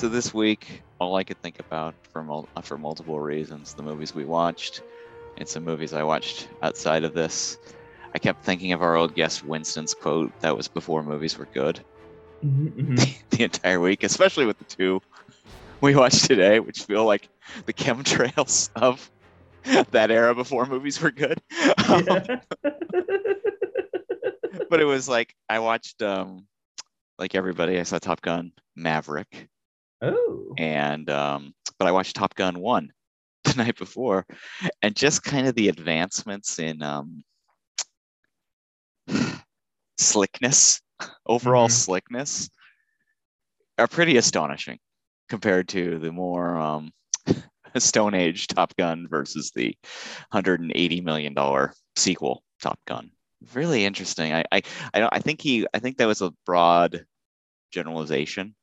So this week, all I could think about for mul- for multiple reasons, the movies we watched, and some movies I watched outside of this. I kept thinking of our old guest Winston's quote that was before movies were good Mm-hmm, the entire week, especially with the two we watched today, which feel like the chemtrails of that era before movies were good. Um, but it was like I watched um like everybody, I saw Top Gun Maverick oh. and um but I watched Top Gun 1 the night before and just kind of the advancements in um slickness, overall Mhm. slickness are pretty astonishing compared to the more um Stone Age Top Gun versus the 180 million dollar sequel Top Gun. Really interesting. I I I, don't, I think he I think that was a broad generalization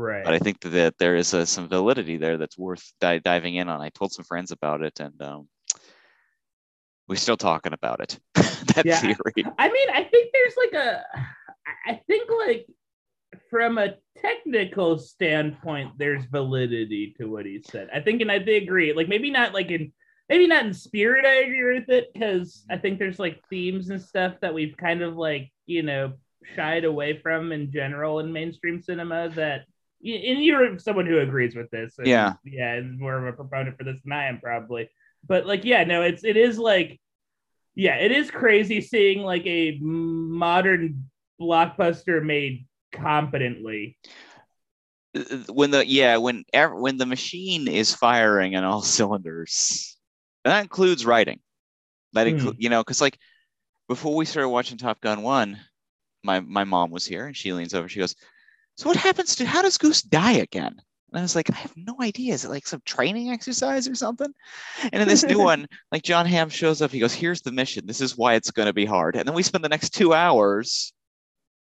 Right. but I think that there is uh some validity there that's worth di- diving in on. I told some friends about it, and um, we're still talking about it. that Yeah. theory. I mean, I think there's like a, I think like from a technical standpoint, there's validity to what he said. I think, and I agree. Like maybe not like in, maybe not in spirit. I agree with it because I think there's like themes and stuff that we've kind of like you know shied away from in general in mainstream cinema that. And you're someone who agrees with this. and- Yeah. yeah, and more of a proponent for this than I am probably. But like, yeah, no, it's it is like yeah, it is crazy seeing like a modern blockbuster made competently. When the yeah when when the machine is firing on all cylinders, and that includes writing. That include hmm. you know because like before we started watching Top Gun one, my my mom was here and she leans over. She goes, "So what happens to how does Goose die again?" And I was like, "I have no idea. Is it like some training exercise or something?" And in this new one, like Jon Hamm shows up. He goes, "Here's the mission. This is why it's going to be hard." And then we spend the next two hours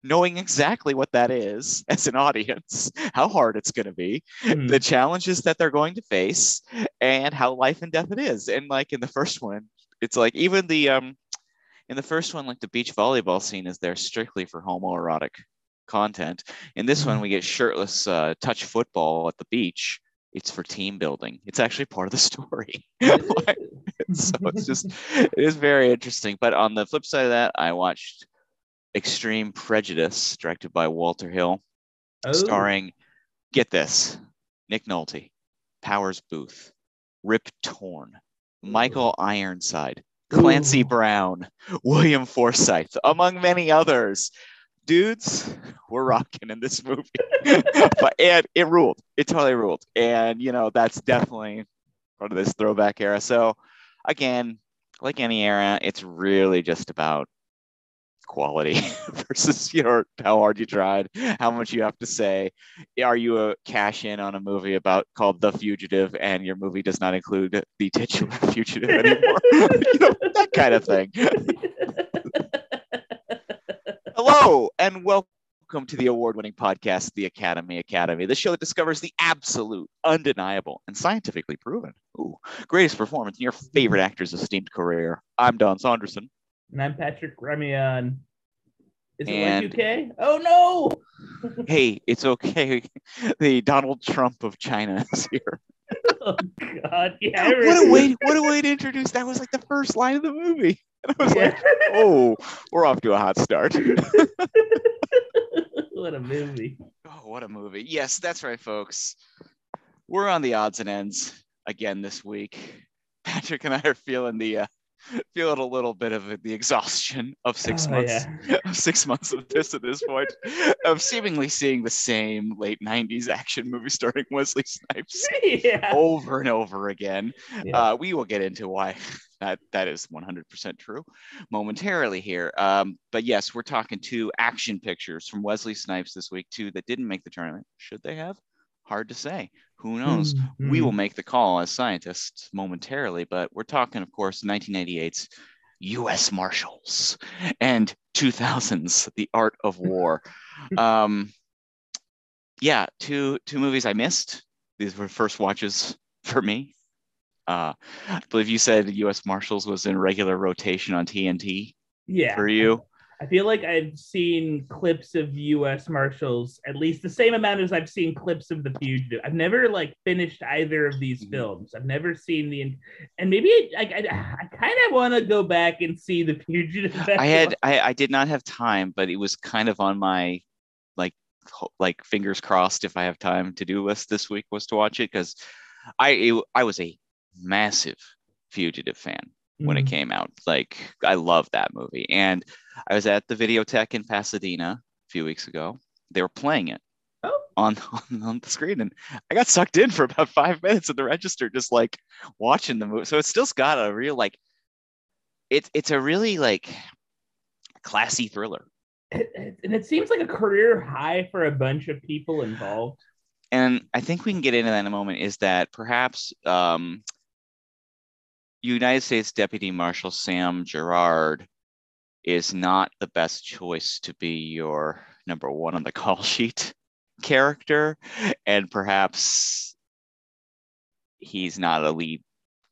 knowing exactly what that is as an audience, how hard it's going to be, Hmm. the challenges that they're going to face, and how life and death it is. And like in the first one, it's like even the um in the first one, like the beach volleyball scene is there strictly for homoerotic content. In this one, Mhm. we get shirtless uh, touch football at the beach. It's for team building. It's actually part of the story. So it's just it is very interesting. But on the flip side of that, I watched Extreme Prejudice, directed by Walter Hill, Oh, starring get this Nick Nolte, Powers Boothe, Rip Torn, Michael Ironside, Clancy Ooh. Brown, William Forsythe, among many others. Dudes, we're rocking in this movie. but and it ruled. It totally ruled. And you know, that's definitely part of this throwback era. So again, like any era, it's really just about quality versus you know how hard you tried, how much you have to say. Are you a cash in on a movie about called The Fugitive and your movie does not include the titular fugitive anymore? you know, that kind of thing. Hello and welcome to the award-winning podcast, The Academy Academy, the show that discovers the absolute, undeniable, and scientifically proven ooh, greatest performance in your favorite actor's esteemed career. I'm Don Saunderson. and I'm Patrick Remion. Is it And- like UK? Oh no! Hey, it's okay. The Donald Trump of China is here. Oh god, yeah. What a way! What a way to introduce. That was like the first line of the movie, and I was Yeah. like, "Oh, we're off to a hot start." what a movie. Oh, what a movie. Yes, that's right, folks. We're on the odds and ends again this week. Patrick and I are feeling the uh, feeling a little bit of the exhaustion of six Oh, months yeah. of six months of this at this point of seemingly seeing the same late 90s action movie starring Wesley Snipes yeah. over and over again. Yeah. Uh, we will get into why that that is 100% true momentarily here. Um, but yes, we're talking two action pictures from Wesley Snipes this week, two that didn't make the tournament. Should they have? Hard to say. Who knows? We Hmm. will make the call as scientists momentarily, but we're talking, of course, 1988's U.S. Marshals and 2000's The Art of War. um, yeah, two two movies I missed. These were first watches for me. Uh, I believe you said U.S. Marshals was in regular rotation on TNT Yeah. for you. I feel like I've seen clips of U.S. Marshals at least the same amount as I've seen clips of The Fugitive. I've never like finished either of these Mhm. films. I've never seen the, and maybe I, I, I kind of want to go back and see The Fugitive. I had I, I did not have time, but it was kind of on my like like fingers crossed if I have time to do list this week was to watch it because I it, I was a massive fugitive fan when it Mhm. came out. Like I love that movie. And I was at the Videotech in Pasadena a few weeks ago. They were playing it Oh. on, on on the screen and I got sucked in for about five minutes at the register just like watching the movie. So it's still got a real like it's it's a really like classy thriller. It- it- and it seems like a career high for a bunch of people involved. and I think we can get into that in a moment, is that perhaps um, United States Deputy Marshal Sam Gerard is not the best choice to be your number one on the call sheet character, and perhaps he's not a lead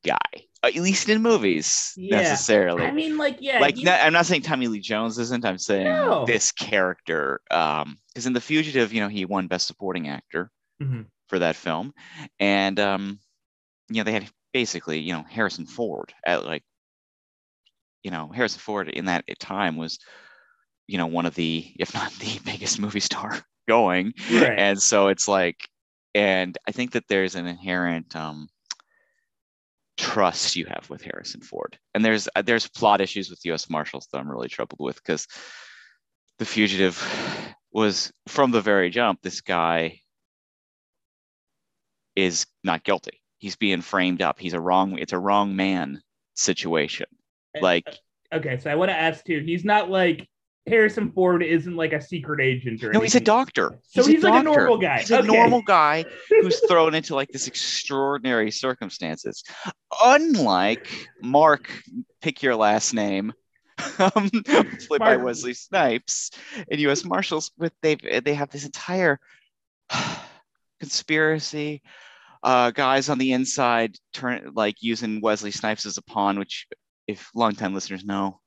guy, at least in movies Yeah. necessarily. I mean, like, yeah, like you- not- I'm not saying Tommy Lee Jones isn't. I'm saying No. this character, um, because in The Fugitive, you know, he won Best Supporting Actor Mhm. for that film, and um, you know, they had basically, you know, Harrison Ford at like, you know, Harrison Ford in that time was, you know, one of the, if not the biggest movie star going, Right. and so it's like, and I think that there's an inherent um trust you have with Harrison Ford. And there's uh, there's plot issues with U.S. Marshals that I'm really troubled with because the fugitive was from the very jump. This guy is not guilty. He's being framed up. He's a wrong. It's a wrong man situation. Like okay, so I want to ask too. He's not like Harrison Ford isn't like a secret agent or anything. no, he's a doctor. So he's like a doctor. normal guy. He's a normal guy who's thrown into like this extraordinary circumstances. Unlike Mark, pick your last name, um, played by Wesley Snipes in U.S. Marshals. With they they have this entire conspiracy. Uh, guys on the inside turn like using Wesley Snipes as a pawn, which, if longtime listeners know,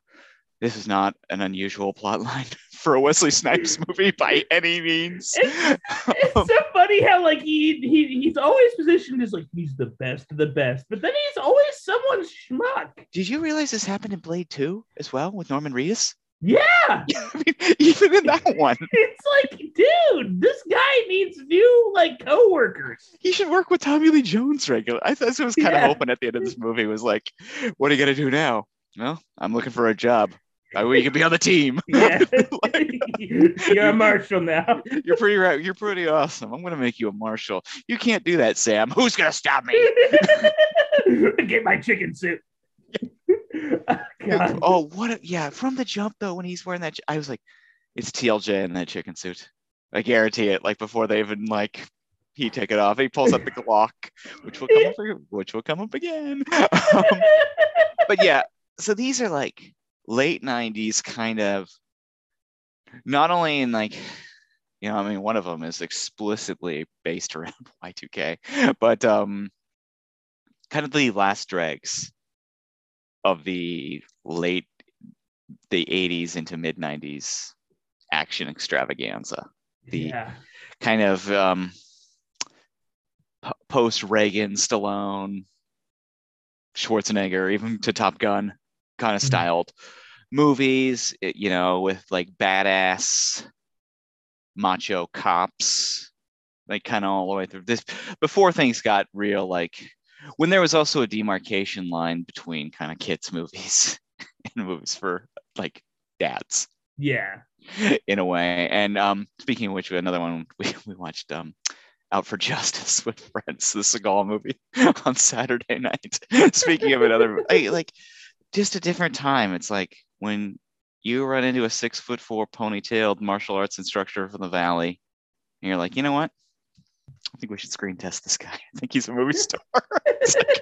this is not an unusual plot line for a Wesley Snipes movie by any means. It's so funny how like he, he he's always positioned as like he's the best of the best, but then he's always someone's schmuck. Did you realize this happened in Blade 2 as well with Norman Reedus? Yeah, even in that one, it's like, dude, this guy needs new like coworkers. he should work with Tommy Lee Jones regular. I thought I was kind Yeah. of hoping at the end of this movie was like, what are you gonna do now? Well, I'm looking for a job. I we can be on the team. Yeah, Like, you're a marshal now. you're pretty right. You're pretty awesome. I'm gonna make you a marshal. You can't do that, Sam. Who's gonna stop me? Get my chicken soup. God. Oh, what? A, yeah, from the jump though, when he's wearing that, I was like, it's TLJ in that chicken suit. I guarantee it. Like before they even like he take it off, he pulls up the Glock, which will come up, which will come up again. Um, but yeah, so these are like late '90s kind of. Not only in like, you know, I mean, one of them is explicitly based around Y2K, but um, kind of the last dregs of the late the 80s into mid 90s action extravaganza the- yeah. kind of um, post Reagan, Stallone, Schwarzenegger, even to Top Gun kind of Mhm. styled movies, you know, with like badass macho cops, like kind of all the way through this before things got real, like when there was also a demarcation line between kind of kids movies and movies for like dads Yeah. in a way. And um, speaking of which, we another one we, we watched um, Out for Justice with friends, the Seagal movie on Saturday night. speaking of another, like just a different time. It's like when you run into a six foot four ponytailed martial arts instructor from the Valley, and you're like, you know what? I think we should screen test this guy. I think he's a movie star. Like,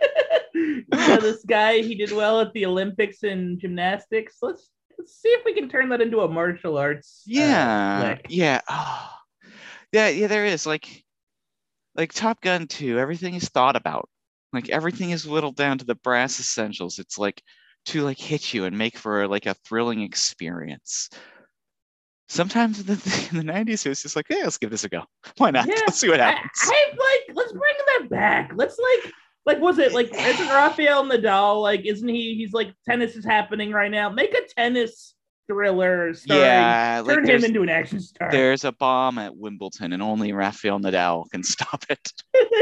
you know, this guy, he did well at the Olympics in gymnastics. Let's, let's see if we can turn that into a martial arts. uh, yeah flick. yeah oh. yeah yeah there is like like top gun 2 everything is thought about like everything is whittled down to the brass essentials it's like to like hit you and make for like a thrilling experience sometimes in the, in the 90s it was just like, hey, let's give this a go. Why not? Yeah, let's see what happens. I like let's bring that back. Let's like like was it like isn't Rafael Nadal like isn't he he's like tennis is happening right now? Make a tennis thriller starring yeah, like turn him into an action star. there's a bomb at Wimbledon and only Rafael Nadal can stop it.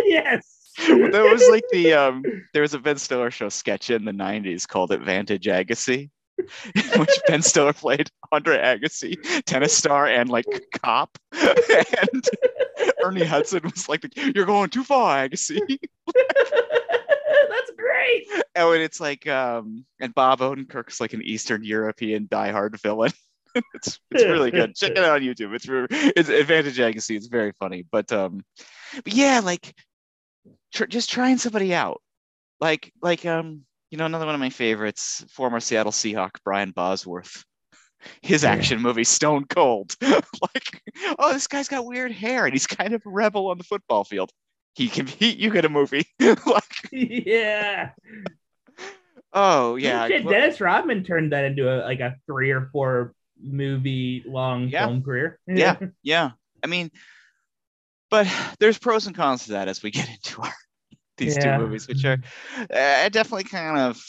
yes. there was like the um there was a Ben Stiller show sketch in the 90s called Advantage Agassi. in which Ben Stiller played Andre Agassi, tennis star and like cop. and Ernie Hudson was like, You're going too far, Agassi. That's great. Oh, and it's like um and Bob Odenkirk's like an Eastern European diehard villain. it's it's really good. Check it out on YouTube. It's it's Advantage Agassi. It's very funny. But um but yeah, like tr- just trying somebody out. Like like um you know another one of my favorites, former Seattle Seahawk Brian Bosworth. His Yeah. action movie Stone Cold. like oh this guy's got weird hair and he's kind of a rebel on the football field. He can beat you get a movie. like yeah. oh yeah. Shit, Dennis Rodman turned that into a like a three or four movie long Yeah. film career. Yeah. Yeah. I mean, but there's pros and cons to that as we get into our these Yeah. two movies, which are uh, definitely kind of,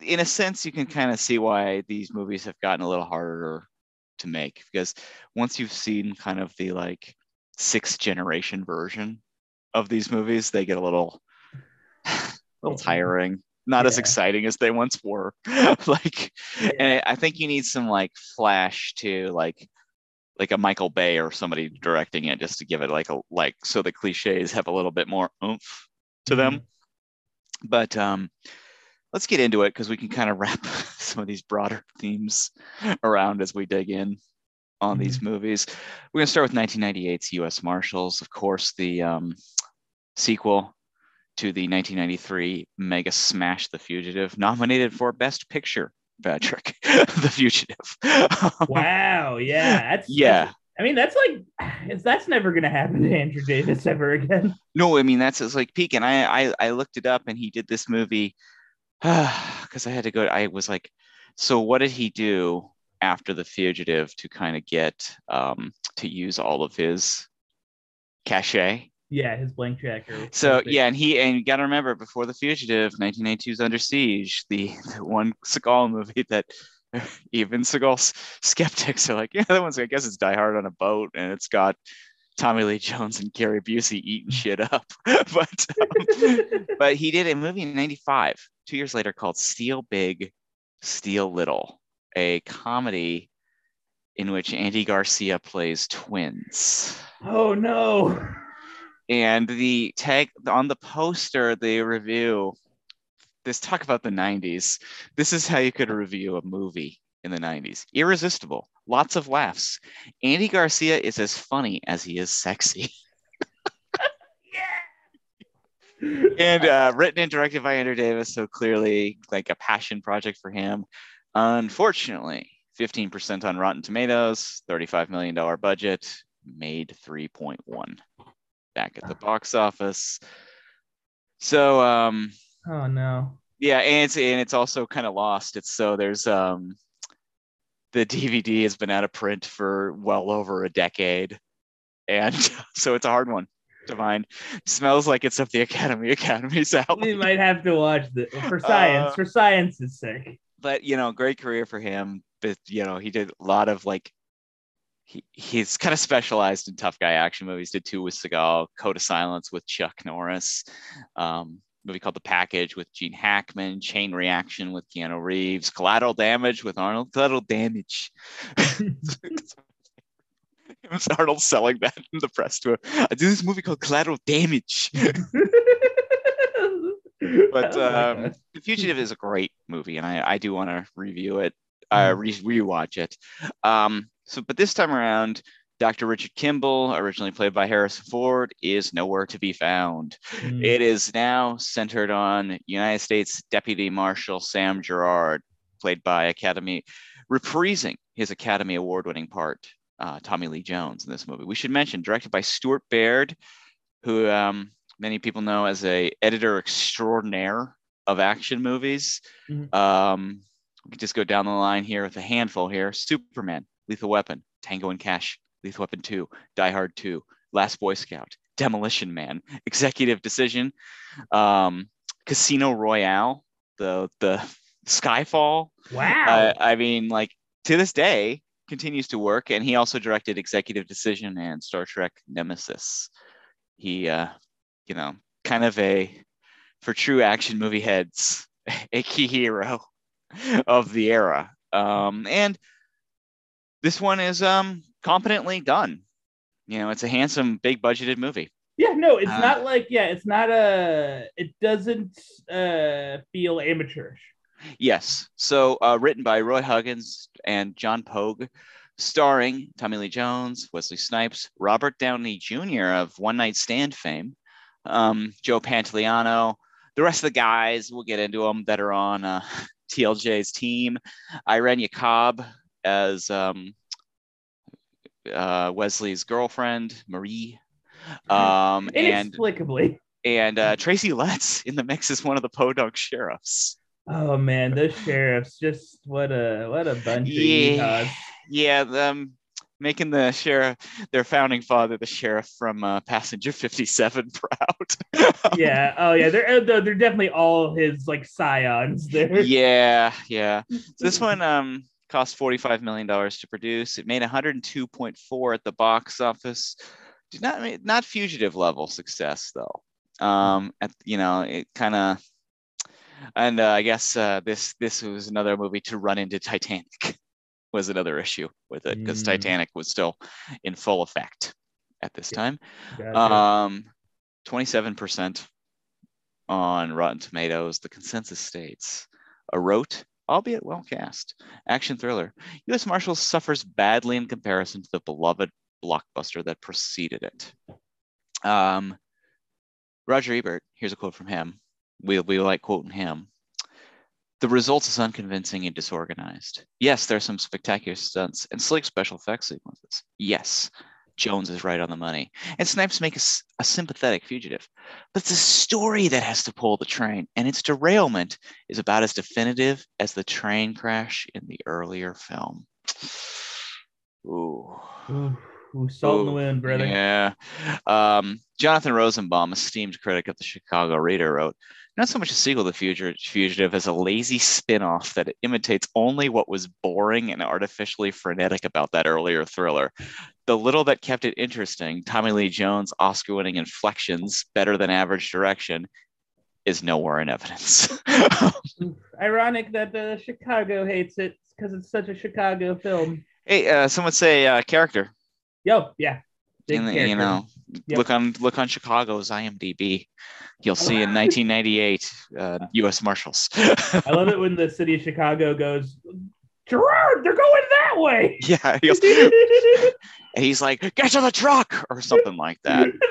in a sense, you can kind of see why these movies have gotten a little harder to make because once you've seen kind of the like sixth generation version of these movies, they get a little, a little tiring. Not as exciting as they once were. like, and I think you need some like flash to like like a Michael Bay or somebody directing it just to give it like a like so the cliches have a little bit more oomph to them. But um let's get into it because we can kind of wrap some of these broader themes around as we dig in on these movies. We're gonna start with 1998's U.S. Marshals, of course, the um, sequel to the 1993 mega smash, The Fugitive, nominated for Best Picture. Patrick, The Fugitive. Wow. Yeah. That's Yeah. I mean, that's like that's never gonna happen to Andrew Davis ever again. No, I mean that's like peak, and I I, I looked it up, and he did this movie because I had to go. I was like, so what did he do after The Fugitive to kind of get um, to use all of his cachet? Yeah, his blank. Or So yeah, and he and you got to remember before The Fugitive, 1992's Under Siege, the, the one Seagal movie that even Seagal skeptics are like, yeah, that one's I guess it's Die Hard on a boat, and it's got Tommy Lee Jones and Gary Busey eating shit up, but um, but he did a movie in 95 two years later called steal big steal little a comedy in which andy garcia plays twins oh no. And the tag on the poster the review this talk about the 90s this is how you could review a movie in the 90s irresistible. Lots of laughs. Andy garcia is as funny as he is sexy. And uh, written and directed by Andrew Davis, so clearly like a passion project for him. Unfortunately, 15% on Rotten Tomatoes, $35 million budget, made 3.1 back at the box office. So um, Oh no. yeah, and it's and it's also kind of lost. It's so there's um the DVD has been out of print for well over a decade, and so it's a hard one to find. smells like it's up the Academy Academy's alley. We might have to watch this for science. Uh, for science's sake. but you know, great career for him. But you know, he did a lot of like he, he's kind of specialized in tough guy action movies. Did two with Seagal, Code of Silence with Chuck Norris, um, movie called The Package with Gene Hackman, Chain Reaction with Keanu Reeves, Collateral Damage with Arnold. Collateral Damage. it was Arnold selling that in the press to. I do this movie called Collateral Damage. but um, The Fugitive is a great movie, and I, I do want to review it, uh, re- rewatch it. Um, so, but this time around, Dr. Richard Kimball, originally played by Harrison Ford, is nowhere to be found. Mm. It is now centered on United States Deputy Marshal Sam Gerard, played by Academy, reprising his Academy Award-winning part, uh, Tommy Lee Jones, in this movie. We should mention, directed by Stuart Baird, who um, many people know as a editor extraordinaire of action movies. Mhm. Um, we can just go down the line here with a handful here. Superman, Lethal Weapon, Tango and Cash, Lethal Weapon 2, Die Hard 2, Last Boy Scout, Demolition Man, Executive Decision, um, Casino Royale, the the Skyfall. Wow. Uh, I mean, like to this day, continues to work, and he also directed Executive Decision and Star Trek Nemesis. He, uh, you know, kind of a for true action movie heads, a key hero of the era. Um, and this one is um, competently done. You know, it's a handsome, big budgeted movie. yeah, no, it's uh, not like yeah, it's not a. It doesn't uh feel amateurish. Yes. So uh, written by Roy Huggins and John Pogue, starring Tommy Lee Jones, Wesley Snipes, Robert Downey Jr. of One Night Stand fame, um, Joe Pantoliano, the rest of the guys. We'll get into them that are on uh, TLJ's team. Irene Jacob as um, uh, Wesley's girlfriend, Marie. Um, and Inexplicably. and uh, Tracy Letts in the mix is one of the Podunk sheriffs. Oh man, those sheriffs just what a what a bunch Yeah. of. Yeah, them making the sheriff, their founding father, the sheriff from uh, Passenger 57, proud. Yeah. Oh yeah. They're they're they're definitely all his like scions. There. yeah, yeah. So this one um cost 45 million dollars to produce. It made 102.4 at the box office. Did not not fugitive level success though. Um, at you know, it kind of. And uh, I guess uh, this this was another movie to run into Titanic was another issue with it because Mm. Titanic was still in full effect at this time. Gotcha. Um, 27% on Rotten Tomatoes. The consensus states a rote, albeit well cast, action thriller. U.S. Marshals suffers badly in comparison to the beloved blockbuster that preceded it. Um, Roger Ebert, here's a quote from him. We, we like quoting him. The result is unconvincing and disorganized. Yes, there are some spectacular stunts and slick special effects sequences. Yes, Jones is right on the money. And Snipes make a, sympathetic fugitive. But it's a story that has to pull the train, and its derailment is about as definitive as the train crash in the earlier film. Ooh. Ooh, ooh, salt in the wind, brother. Yeah. Um, Jonathan Rosenbaum, esteemed critic of the Chicago Reader, wrote, not so much a sequel to Fugi- Fugitive as a lazy spin-off that imitates only what was boring and artificially frenetic about that earlier thriller. The little that kept it interesting, Tommy Lee Jones' Oscar-winning inflections, better than average direction, is nowhere in evidence. Ironic that uh, Chicago hates it because it's such a Chicago film. hey, uh, some would say uh, character. Yo, yeah. The, you know Yep. look on look on chicago's imdb you'll see in 1998 uh, u.s marshals I love it when the city of Chicago goes, Gerard, they're going that way. yeah he goes, and he's like get to the truck or something like that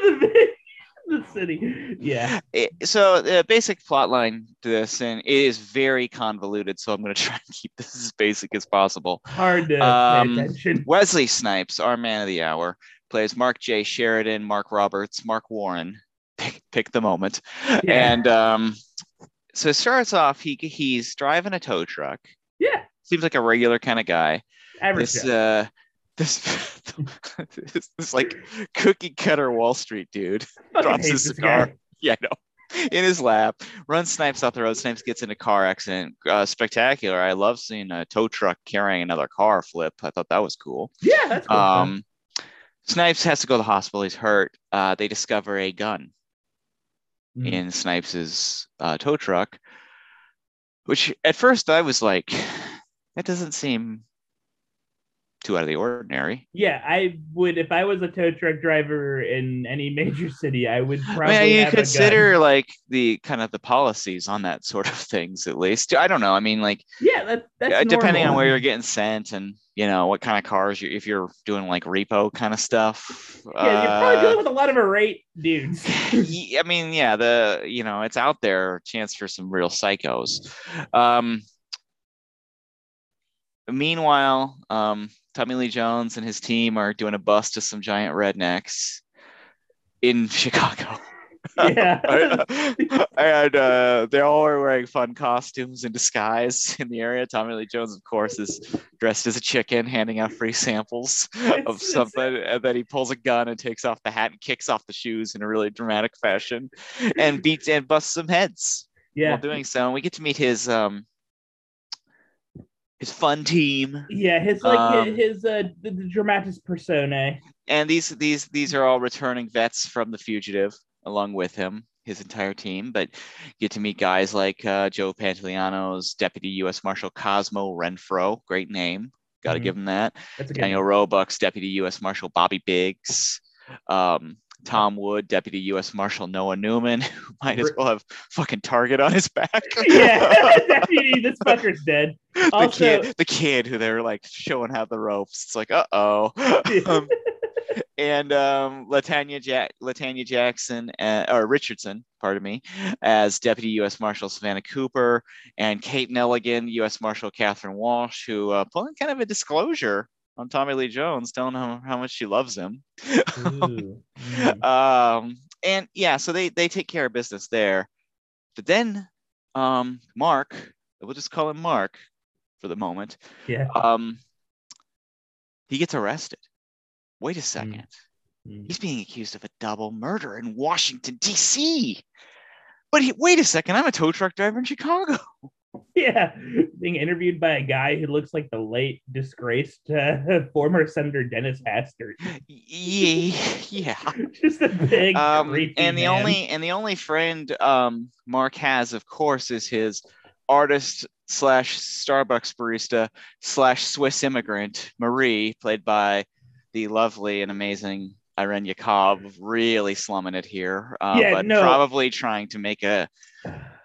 the, city. Yeah. It- so the basic plot line to this and it is very convoluted so i'm going to try and keep this as basic as possible Hard to Um, pay attention. wesley snipes our man of the hour plays mark j sheridan mark roberts mark warren pick, pick the moment Yeah. And um, so it starts off, he he's driving a tow truck. Seems like a regular kind of guy. Average. This Joe. uh, this, this this like cookie cutter Wall Street dude drops his cigar. guy. Yeah, I know. In his lap, runs Snipes off the road. Snipes gets in a car accident. Uh, spectacular. I love seeing a tow truck carrying another car flip. I thought that was cool. Yeah, that's cool. Um, Snipes has to go to the hospital. He's hurt. Uh, they discover a gun Mm. in Snipes's uh, tow truck, which at first I was like, that doesn't seem too out of the ordinary. yeah, I would if I was a tow truck driver in any major city, I would probably I mean, you consider like the kind of the policies on that sort of things at least. I don't know. I mean, like Yeah, that, that's uh, depending on where you're getting sent and you know what kind of cars you if you're doing like repo kind of stuff. Yeah, you're probably uh, dealing with a lot of irate dudes. I mean, yeah, the you know, it's out there, chance for some real psychos. Um, meanwhile, um, Tommy Lee Jones and his team are doing a bust to some giant rednecks in Chicago. Yeah. and uh, they all are wearing fun costumes in disguise in the area. Tommy Lee Jones, of course, is dressed as a chicken, handing out free samples of It's- something. And then he pulls a gun and takes off the hat and kicks off the shoes in a really dramatic fashion, and beats and busts some heads Yeah. while doing so. And we get to meet his um his fun team. Yeah, his like Um, his, his uh the, the dramatis personae. and these these these are all returning vets from the fugitive along with him his entire team but get to meet guys like uh, joe pantoliano's deputy u.s marshal cosmo renfro great name got to Mhm. give him that daniel roebuck's deputy u.s marshal bobby biggs um, tom wood deputy u.s marshal noah newman who might as well have fucking target on his back yeah, deputy, this fucker's dead. the Also- kid the kid who they were like showing how the ropes it's like uh-oh um, and um, Latanya, Jack- Latanya Jackson uh, or Richardson, pardon me, as Deputy U.S. Marshal Savannah Cooper, and Kate Nelligan, U.S. Marshal Catherine Walsh, who uh, pulling kind of a disclosure on Tommy Lee Jones, telling him how much she loves him. Mm. um, and yeah, so they they take care of business there. But then um, Mark, we'll just call him Mark for the moment. Yeah. Um, he gets arrested. Wait a second. Mm. He's being accused of a double murder in Washington, D.C. But he, wait a second, I'm a tow truck driver in Chicago. Yeah, being interviewed by a guy who looks like the late disgraced uh, former Senator Dennis Hastert. yeah, yeah. Just a big, Um, and the man. only and the only friend um, Mark has, of course, is his artist slash Starbucks barista slash Swiss immigrant Marie, played by the lovely and amazing Irene Jacob, really slumming it here, uh, Yeah, but no. probably trying to make a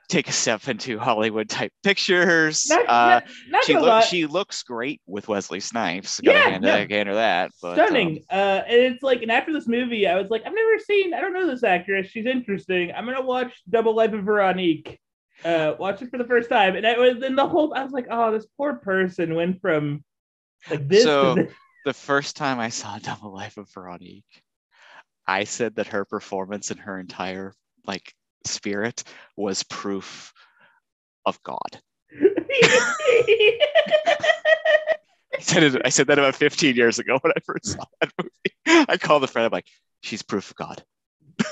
take a step into Hollywood type pictures. Not, uh, not, she lie, she looks great with Wesley Snipes. Gotta Yeah, hand, yeah. hand her that. But, um, stunning. uh, and it's like, and after this movie, I was like, I've never seen, I don't know this actress. She's interesting. I'm gonna watch Double Life of Veronique. Uh, watch it for the first time, and I was in the whole. I was like, oh, this poor person went from like this So- to this. the first time I saw Double Life of Veronique, I said that her performance and her entire like spirit was proof of God. I said it, I said that about 15 years ago when I first saw that movie. I called a friend. I'm like, she's proof of God.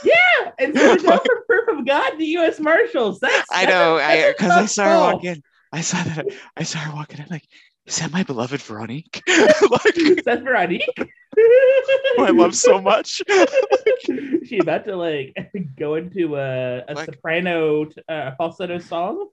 yeah, and so from proof of God the U.S. Marshals. That's I know, I because I tough saw her walk in. I saw that. I saw her walking in. I'm like, is that my beloved Veronique? like, That's Veronique. who I love so much. she about to like go into a, a Like- soprano uh, falsetto song.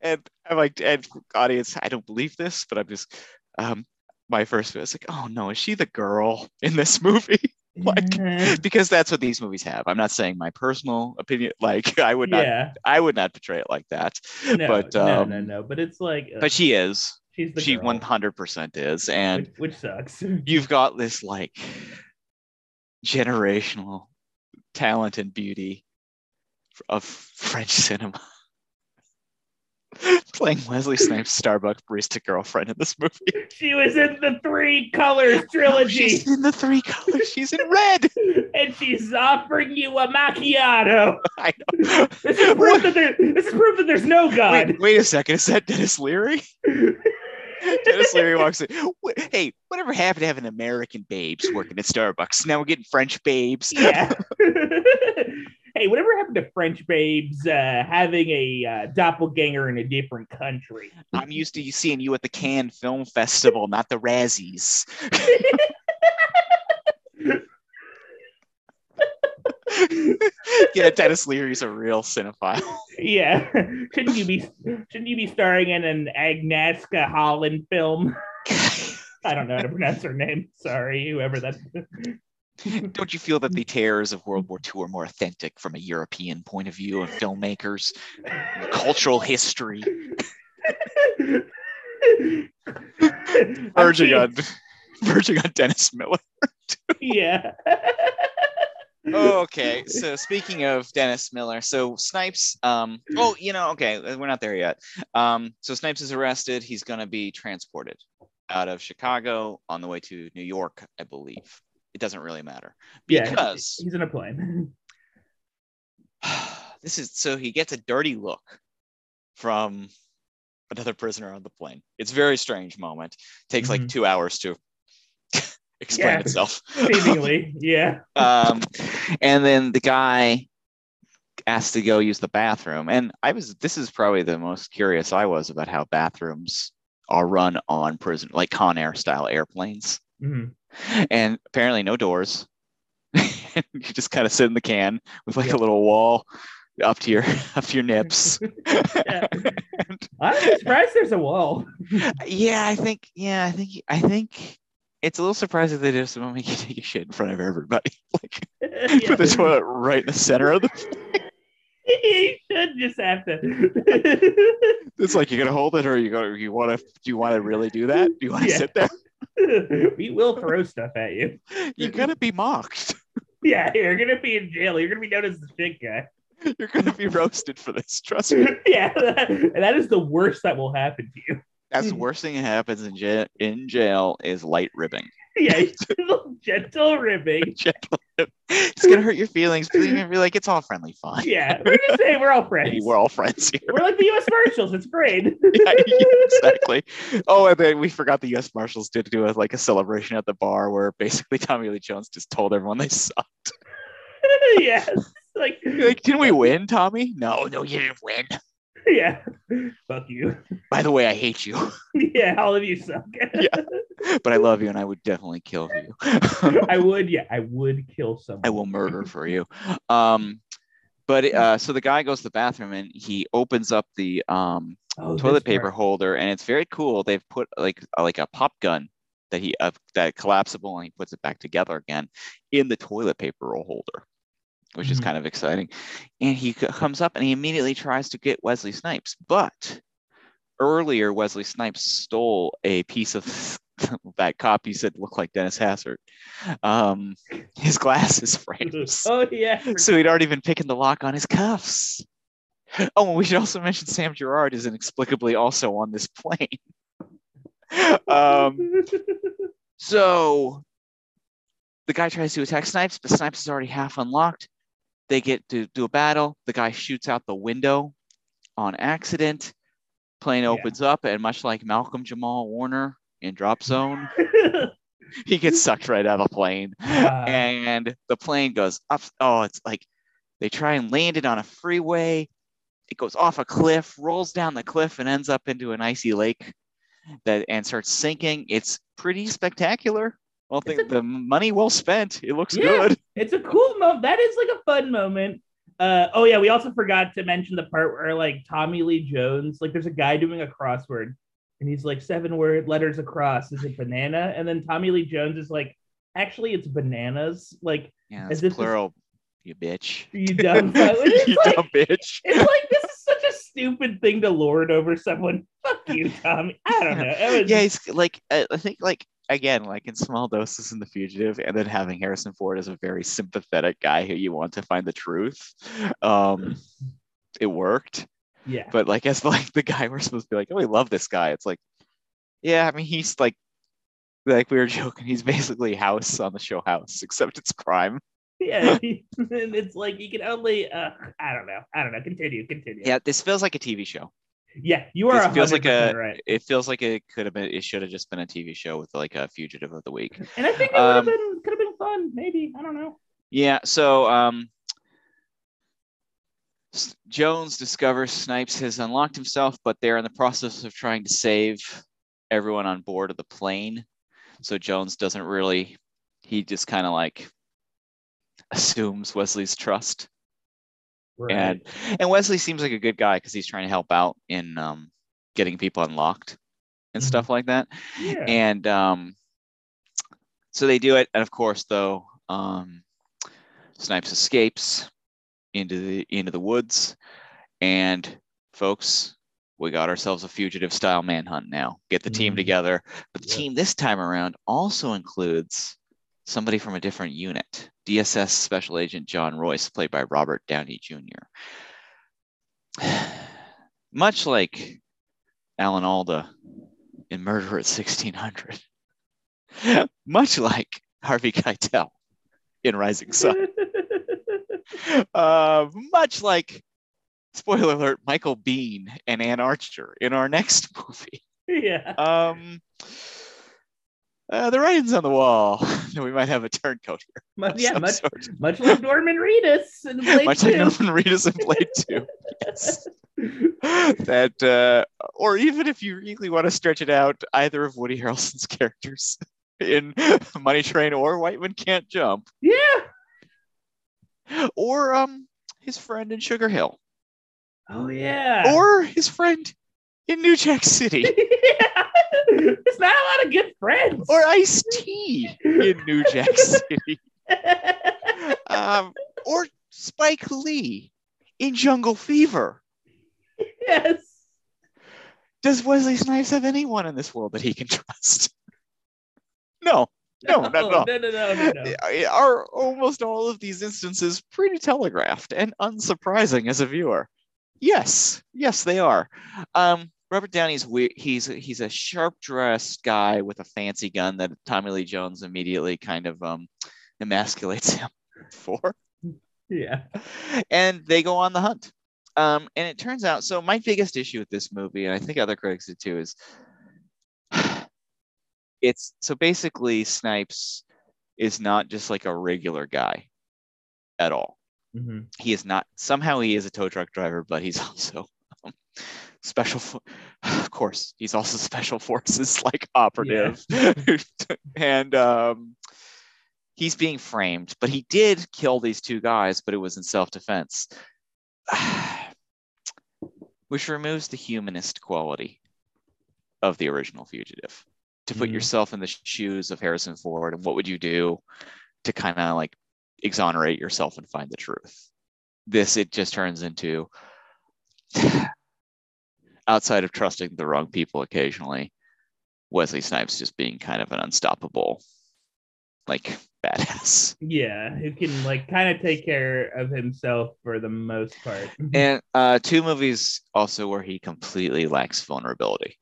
and I'm like, and audience, I don't believe this, but I'm just, um, my first was like, oh no, is she the girl in this movie? Like, because that's what these movies have. I'm not saying my personal opinion. Like, I would not, yeah, I would not portray it like that. no, but, no, um, no, no. But it's like, uh, But she is. She's the she 100% is, and which, which sucks. you've got this like generational talent and beauty of French cinema. Playing Wesley Snipes' Starbucks barista girlfriend in this movie. she was in the Three Colors trilogy, she's in the three colors. She's in red. and she's offering you a macchiato. I know. This is proof that there, this is proof that there's no God. Wait, wait a second. Is that Denis Leary? Denis Leary walks in. Hey, whatever happened to having American babes working at Starbucks? Now we're getting French babes. yeah. hey, whatever happened to French babes uh, having a uh, doppelganger in a different country? I'm used to seeing you at the Cannes Film Festival, not the Razzies. yeah, Denis Leary's a real cinephile. Yeah. shouldn't you be shouldn't you be starring in an Agnieszka Holland film? I don't know how to pronounce her name. Sorry, whoever that. Don't you feel that the terrors of World War II are more authentic from a European point of view of filmmakers, cultural history? Verging on, verging on Dennis Miller. Yeah. Oh, okay. So speaking of Dennis Miller, so Snipes, um, oh, you know, okay, we're not there yet. Um, so Snipes is arrested. He's going to be transported out of Chicago on the way to New York, I believe. It doesn't really matter Yeah, because he's in a plane. this is so he gets a dirty look from another prisoner on the plane. It's a very strange moment. Takes like Mhm. two hours to explain Yeah. itself. Seemingly, yeah. um, and then the guy asked to go use the bathroom. And I was, this is probably the most curious I was about how bathrooms are run on prison, like Con Air style airplanes. Mhm. And apparently no doors. you just kind of sit in the can with like Yeah. a little wall up to your up to your nips. Yeah. I'm surprised there's a wall. yeah, I think yeah, I think I think it's a little surprising they just want me to take a shit in front of everybody. Like Yeah. put the toilet right in the center of the you should just have to. It's like you're gonna hold it, or you go. You want to? Do you want to really do that? Do you want to Yeah. sit there? we will throw stuff at you. You're gonna be mocked. Yeah, you're gonna be in jail. You're gonna be known as the shit guy. You're gonna be roasted for this. Trust me. yeah, that, and that is the worst that will happen to you. That's the worst thing that happens in jail. In jail is light ribbing. Yeah, gentle, gentle ribbing. Gentle. It's gonna hurt your feelings, but you're gonna be like, it's all friendly fun. Yeah, we're just saying we're all friends. Hey, we're all friends here. We're like the U.S. Marshals. It's great. yeah, yeah, exactly. Oh, and then we forgot the U.S. Marshals did do a, like a celebration at the bar where basically Tommy Lee Jones just told everyone they sucked. yes, like Like, didn't we win, Tommy? No, no, you didn't win. yeah. Fuck you. By the way, I hate you, Yeah, all of you suck. yeah. but I love you, and I would definitely kill for you. I would. Yeah, I would kill someone. I will murder for you. Um, but uh, so the guy goes to the bathroom and he opens up the um, Oh, toilet paper holder, and it's very cool. They've put like a, like a pop gun that he uh, that collapsible, and he puts it back together again in the toilet paper roll holder, which is Mhm. kind of exciting. And he comes up and he immediately tries to get Wesley Snipes, but earlier Wesley Snipes stole a piece of that copy said looked like Dennis Hastert. Um, his glasses frames. Oh yeah. So he'd already been picking the lock on his cuffs. Oh, and we should also mention Sam Gerard is inexplicably also on this plane. um, so the guy tries to attack Snipes, but Snipes is already half unlocked. They get to do a battle. The guy shoots out the window on accident. Plane Yeah. opens up, and much like Malcolm Jamal Warner in Drop Zone, he gets sucked right out of the plane Uh, and the plane goes up. Oh, it's like they try and land it on a freeway. It goes off a cliff, rolls down the cliff, and ends up into an icy lake that and starts sinking. It's pretty spectacular. Well, It's think a- the money well spent. It looks Yeah. good. it's a cool moment. That is like a fun moment. Uh, oh yeah, we also forgot to mention the part where like Tommy Lee Jones, like there's a guy doing a crossword, and he's like seven word letters across. Is it banana? And then Tommy Lee Jones is like, actually, it's bananas. Like Yeah, As it's if this- plural. You bitch. you dumb. You like- dumb bitch. It's like this is such a stupid thing to lord over someone. Fuck you, Tommy. I don't know. Was, yeah, he's like I I think like again like in small doses in the fugitive and then having harrison ford as a very sympathetic guy who you want to find the truth um it worked yeah. but like as like the guy we're supposed to be like oh we love this guy it's like yeah i mean he's like like we were joking he's basically house on the show house except it's crime yeah. and it's like you can only. Uh, I don't know. I don't know. Continue. Continue. yeah this feels like a tv show Yeah. You are. This feels like a- right. it feels like it could have been it should have just been a tv show with like a fugitive of the week And I think it would have Um, been could have been fun. Maybe I don't know. Yeah, so um, Jones discovers Snipes has unlocked himself, but they're in the process of trying to save everyone on board of the plane. So Jones doesn't really, he just kind of like assumes Wesley's trust. And and Wesley seems like a good guy because he's trying to help out in um, getting people unlocked and Mhm. stuff like that yeah. and um, so they do it and of course though um, snipes escapes into the into the woods and folks we got ourselves a fugitive style manhunt now get the team Mhm. together but the Yeah. team this time around also includes somebody from a different unit dss special agent john royce played by robert downey jr much like alan alda in Murder at 1600. Much like Harvey Keitel in Rising Sun. Uh, much like spoiler alert, Michael Biehn and Anne Archer in our next movie. Yeah. Um, uh, the writing's on the wall. we might have a turncoat here. Much, yeah, much, sort. much like Norman Reedus in Blade much like 2. Norman Reedus in Blade 2. Yes. that, uh, or even if you really want to stretch it out, either of Woody Harrelson's characters in Money Train or White Men Can't Jump, Yeah. or um his friend in Sugar Hill, Oh yeah. or his friend in New Jack City, yeah. There's not a lot of good friends. or Ice tea in New Jack City, um, or Spike Lee in Jungle Fever. yes. Does Wesley Snipes have anyone in this world that he can trust? No, no, not at all. No, no, no, no, no. Are almost all of these instances pretty telegraphed and unsurprising as a viewer? Yes, yes, they are. Um, Robert Downey's we- he's he's a sharp dressed guy with a fancy gun that Tommy Lee Jones immediately kind of um, emasculates him for, Yeah. and they go on the hunt. Um, and it turns out so my biggest issue with this movie, and I think other critics did too, is it's so basically Snipes is not just like a regular guy at all. hmm He is not somehow he is a tow truck driver, but he's also um, special. Of course, he's also special forces like operative, and um, he's being framed. But he did kill these two guys, but it was in self defense, which removes the humanist quality of the original fugitive. To put Mhm. yourself in the shoes of Harrison Ford, and what would you do to kind of like exonerate yourself and find the truth? This it just turns into outside of trusting the wrong people occasionally, Wesley Snipes just being kind of an unstoppable, like badass. Yeah. Who can like kind of take care of himself for the most part. And uh, two movies also where he completely lacks vulnerability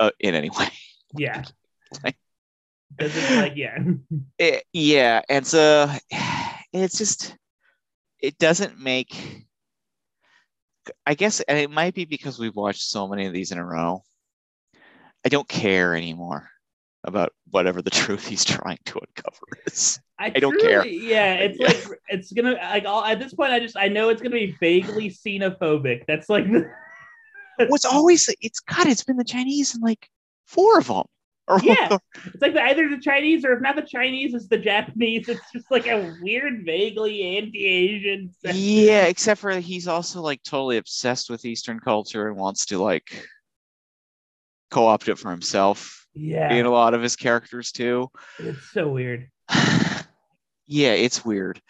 uh, in any way. yeah. Like- Doesn't like yeah. It- yeah, and so it's just it doesn't make. I guess and it might be because we've watched so many of these in a row. I don't care anymore about whatever the truth he's trying to uncover is. I, don't care. Yeah, it's Yeah. like it's gonna like all, at this point. I just I know it's gonna be vaguely xenophobic. That's like What's always it's God, it's been the Chinese and like four of them. Or Yeah. it's like the, either the Chinese or if not the Chinese, it's the Japanese. It's just like a weird, vaguely anti-Asian. yeah, except for he's also like totally obsessed with Eastern culture and wants to like co-opt it for himself Yeah, in a lot of his characters too. it's so weird. yeah, it's weird.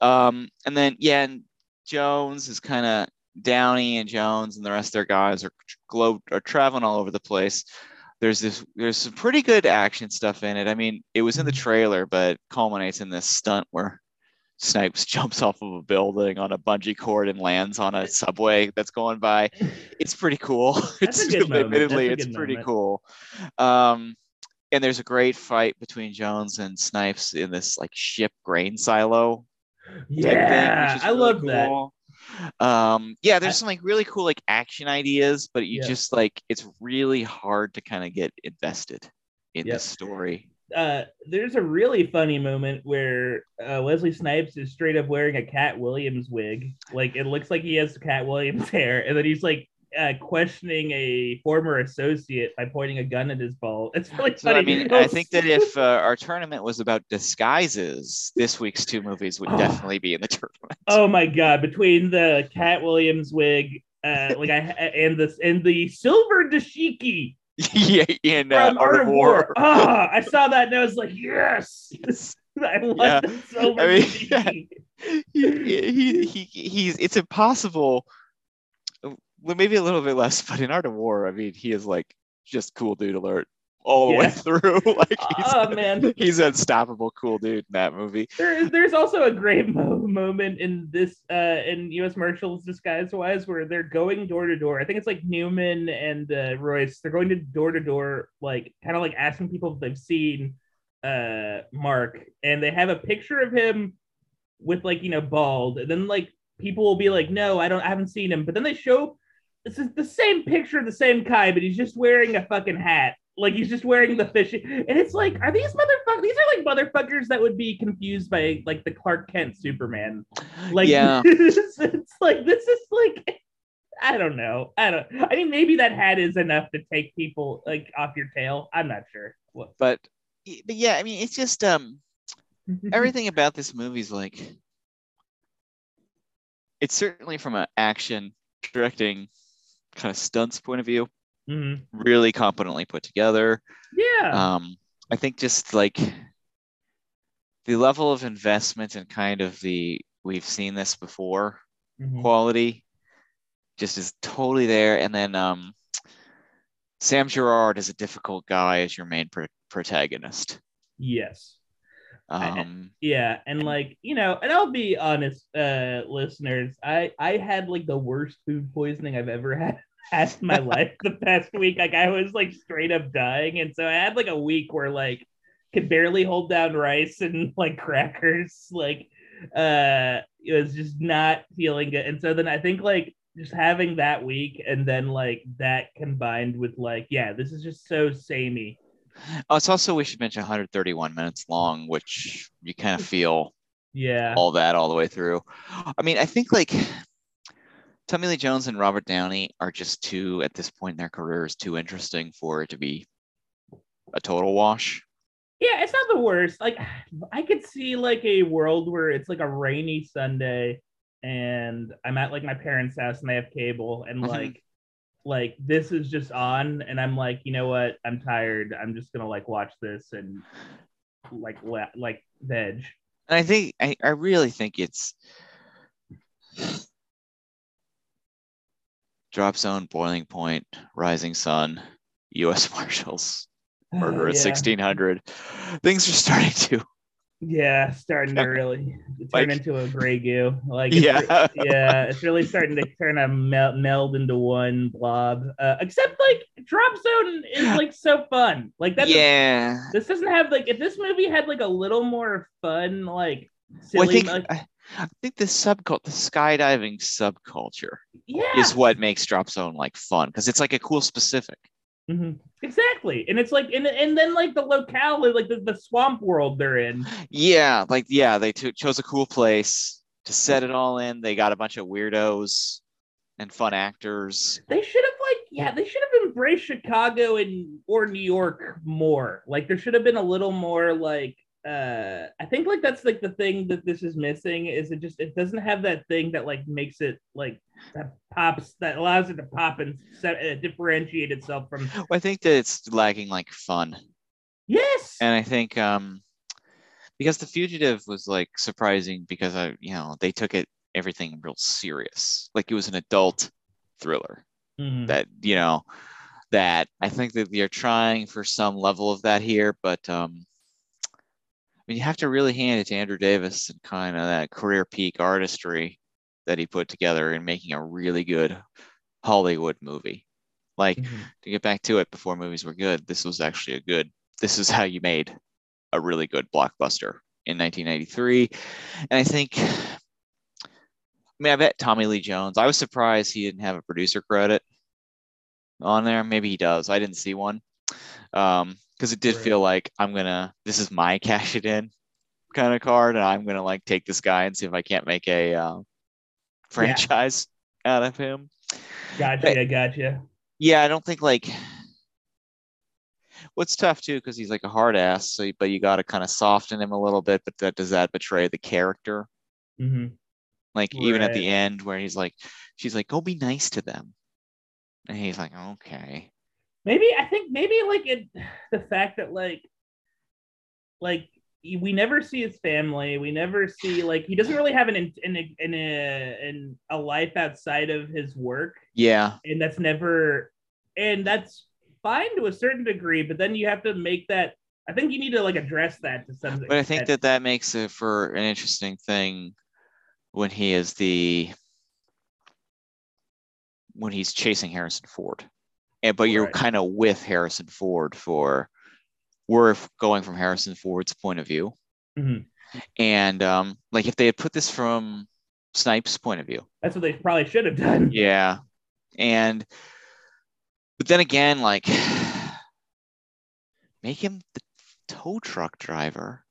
Um, and then yeah, and Jones is kind of Downey and Jones and the rest of their guys are globe are traveling all over the place. There's this there's some pretty good action stuff in it. I mean, it was in the trailer, but culminates in this stunt where Snipes jumps off of a building on a bungee cord and lands on a subway that's going by. It's pretty cool. It's good admittedly it's pretty moment. cool. Um, and there's a great fight between Jones and Snipes in this like ship grain silo type thing, Yeah, I really love that. cool. Um, yeah, there's some like really cool like action ideas, but you Yeah. just like it's really hard to kind of get invested in Yep. this story. Uh, there's a really funny moment where uh, Wesley Snipes is straight up wearing a Katt Williams wig. Like it looks like he has Katt Williams hair, and then he's like uh, questioning a former associate by pointing a gun at his ball. It's really So funny. I mean, I think that if uh, our tournament was about disguises, this week's two movies would Oh. definitely be in the tournament. Oh my god! Between the Katt Williams wig, uh, like I and this and the silver dashiki yeah, in uh, Art of War. War. Ah, I saw that and I was like, yes, Yes. I love Yeah. the silver I mean, dashiki. he, he, he, he's it's impossible maybe a little bit less but in art of war i mean he is like just cool dude alert all the way through like he's, Oh man, he's an unstoppable cool dude in that movie there is there's also a great mo- moment in this uh in U.S. Marshals disguise wise where they're going door to door. I think it's like Newman and uh, Royce. They're going to door to door, like kind of like asking people if they've seen uh Mark, and they have a picture of him with like you know bald, and then like people will be like, no, I don't, I haven't seen him. But then they show this is the same picture of the same guy, but he's just wearing a fucking hat. Like he's just wearing the fish, and it's like, are these motherfuckers? These are like motherfuckers that would be confused by like the Clark Kent Superman. Like, Yeah. it's, it's like this is like, I don't know. I don't. I mean, maybe that hat is enough to take people like off your tail. I'm not sure. What? but but yeah, I mean, it's just um everything about this movie is like it's certainly from an action directing kind of stunts point of view Mhm. really competently put together Yeah. um i think just like the level of investment and kind of the we've seen this before Mhm. quality just is totally there and then um sam gerard is a difficult guy as your main pr- protagonist Yes. Um Yeah, and like you know, and I'll be honest, uh, listeners, I I had like the worst food poisoning I've ever had had in my life the past week. Like I was like straight up dying, and so I had like a week where like could barely hold down rice and like crackers. Like uh, it was just not feeling good, and so then I think like just having that week and then like that combined with like yeah, this is just so samey. Oh, it's also we should mention 131 minutes long, which you kind of feel Yeah. all that all the way through. I mean, I think like Tommy Lee Jones and Robert Downey are just too at this point in their careers too interesting for it to be a total wash. Yeah, it's not the worst. Like I could see like a world where it's like a rainy Sunday and I'm at like my parents' house and they have cable and Mhm. like like this is just on and I'm like, you know what? I'm tired. I'm just gonna like watch this and like la- like veg. And I think I, I really think it's drop zone, boiling point, rising sun, U.S. Marshals, murder at Yeah. 1600. Things are starting to Yeah, starting to really turn Like- into a gray goo. Like yeah. yeah, it's really starting to kind of meld, meld into one blob. Uh, except like Drop Zone is like so fun. Like that. yeah. This doesn't have like if this movie had like a little more fun, like Well, I think like, I, I think the subcult the skydiving subculture yeah, is what makes Drop Zone like fun because it's like a cool specific. Mhm. exactly. And it's like and and then like the locale, like the, the swamp world they're in. Yeah, like yeah, they took chose a cool place to set it all in. They got a bunch of weirdos and fun actors. They should have like yeah, they should have embraced Chicago and or New York more. Like there should have been a little more like uh I think like that's like the thing that this is missing is it just it doesn't have that thing that like makes it like that pops that allows it to pop and set, uh, differentiate itself from Well, I think that it's lacking like fun, yes and I think um because the fugitive was like surprising because I you know they took it everything real serious, like it was an adult thriller. Mhm. that you know that I think that they're trying for some level of that here, but um, mean you have to really hand it to Andrew Davis and kind of that career peak artistry that he put together in making a really good Hollywood movie. Like Mhm. to get back to it, before movies were good, this was actually a good. This is how you made a really good blockbuster in 1993, and I think. I mean, I bet Tommy Lee Jones. I was surprised he didn't have a producer credit on there. Maybe he does. I didn't see one. Um, because it did Right. feel like I'm gonna. This is my cash it in kind of card, and I'm gonna like take this guy and see if I can't make a uh, franchise out of him. Gotcha, gotcha. Yeah, I don't think like. What's tough too, because he's like a hard ass. So, but you got to kind of soften him a little bit. But that does that betray the character? hmm Like even at the end where he's like, she's like, go be nice to them, and he's like, okay. Maybe I think maybe like it, the fact that like like we never see his family. We never see like he doesn't really have an in in a, in a, in a life outside of his work, Yeah, and that's never and that's fine to a certain degree. But then you have to make that. I think you need to like address that to some. but I think that that makes it for an interesting thing when he is the when he's chasing Harrison Ford, and but you're Right. kind of with Harrison Ford for we're going from Harrison Ford's point of view, Mhm. and um, like if they had put this from Snipes' point of view. That's what they probably should have done. Yeah. And but then again, like make him the tow truck driver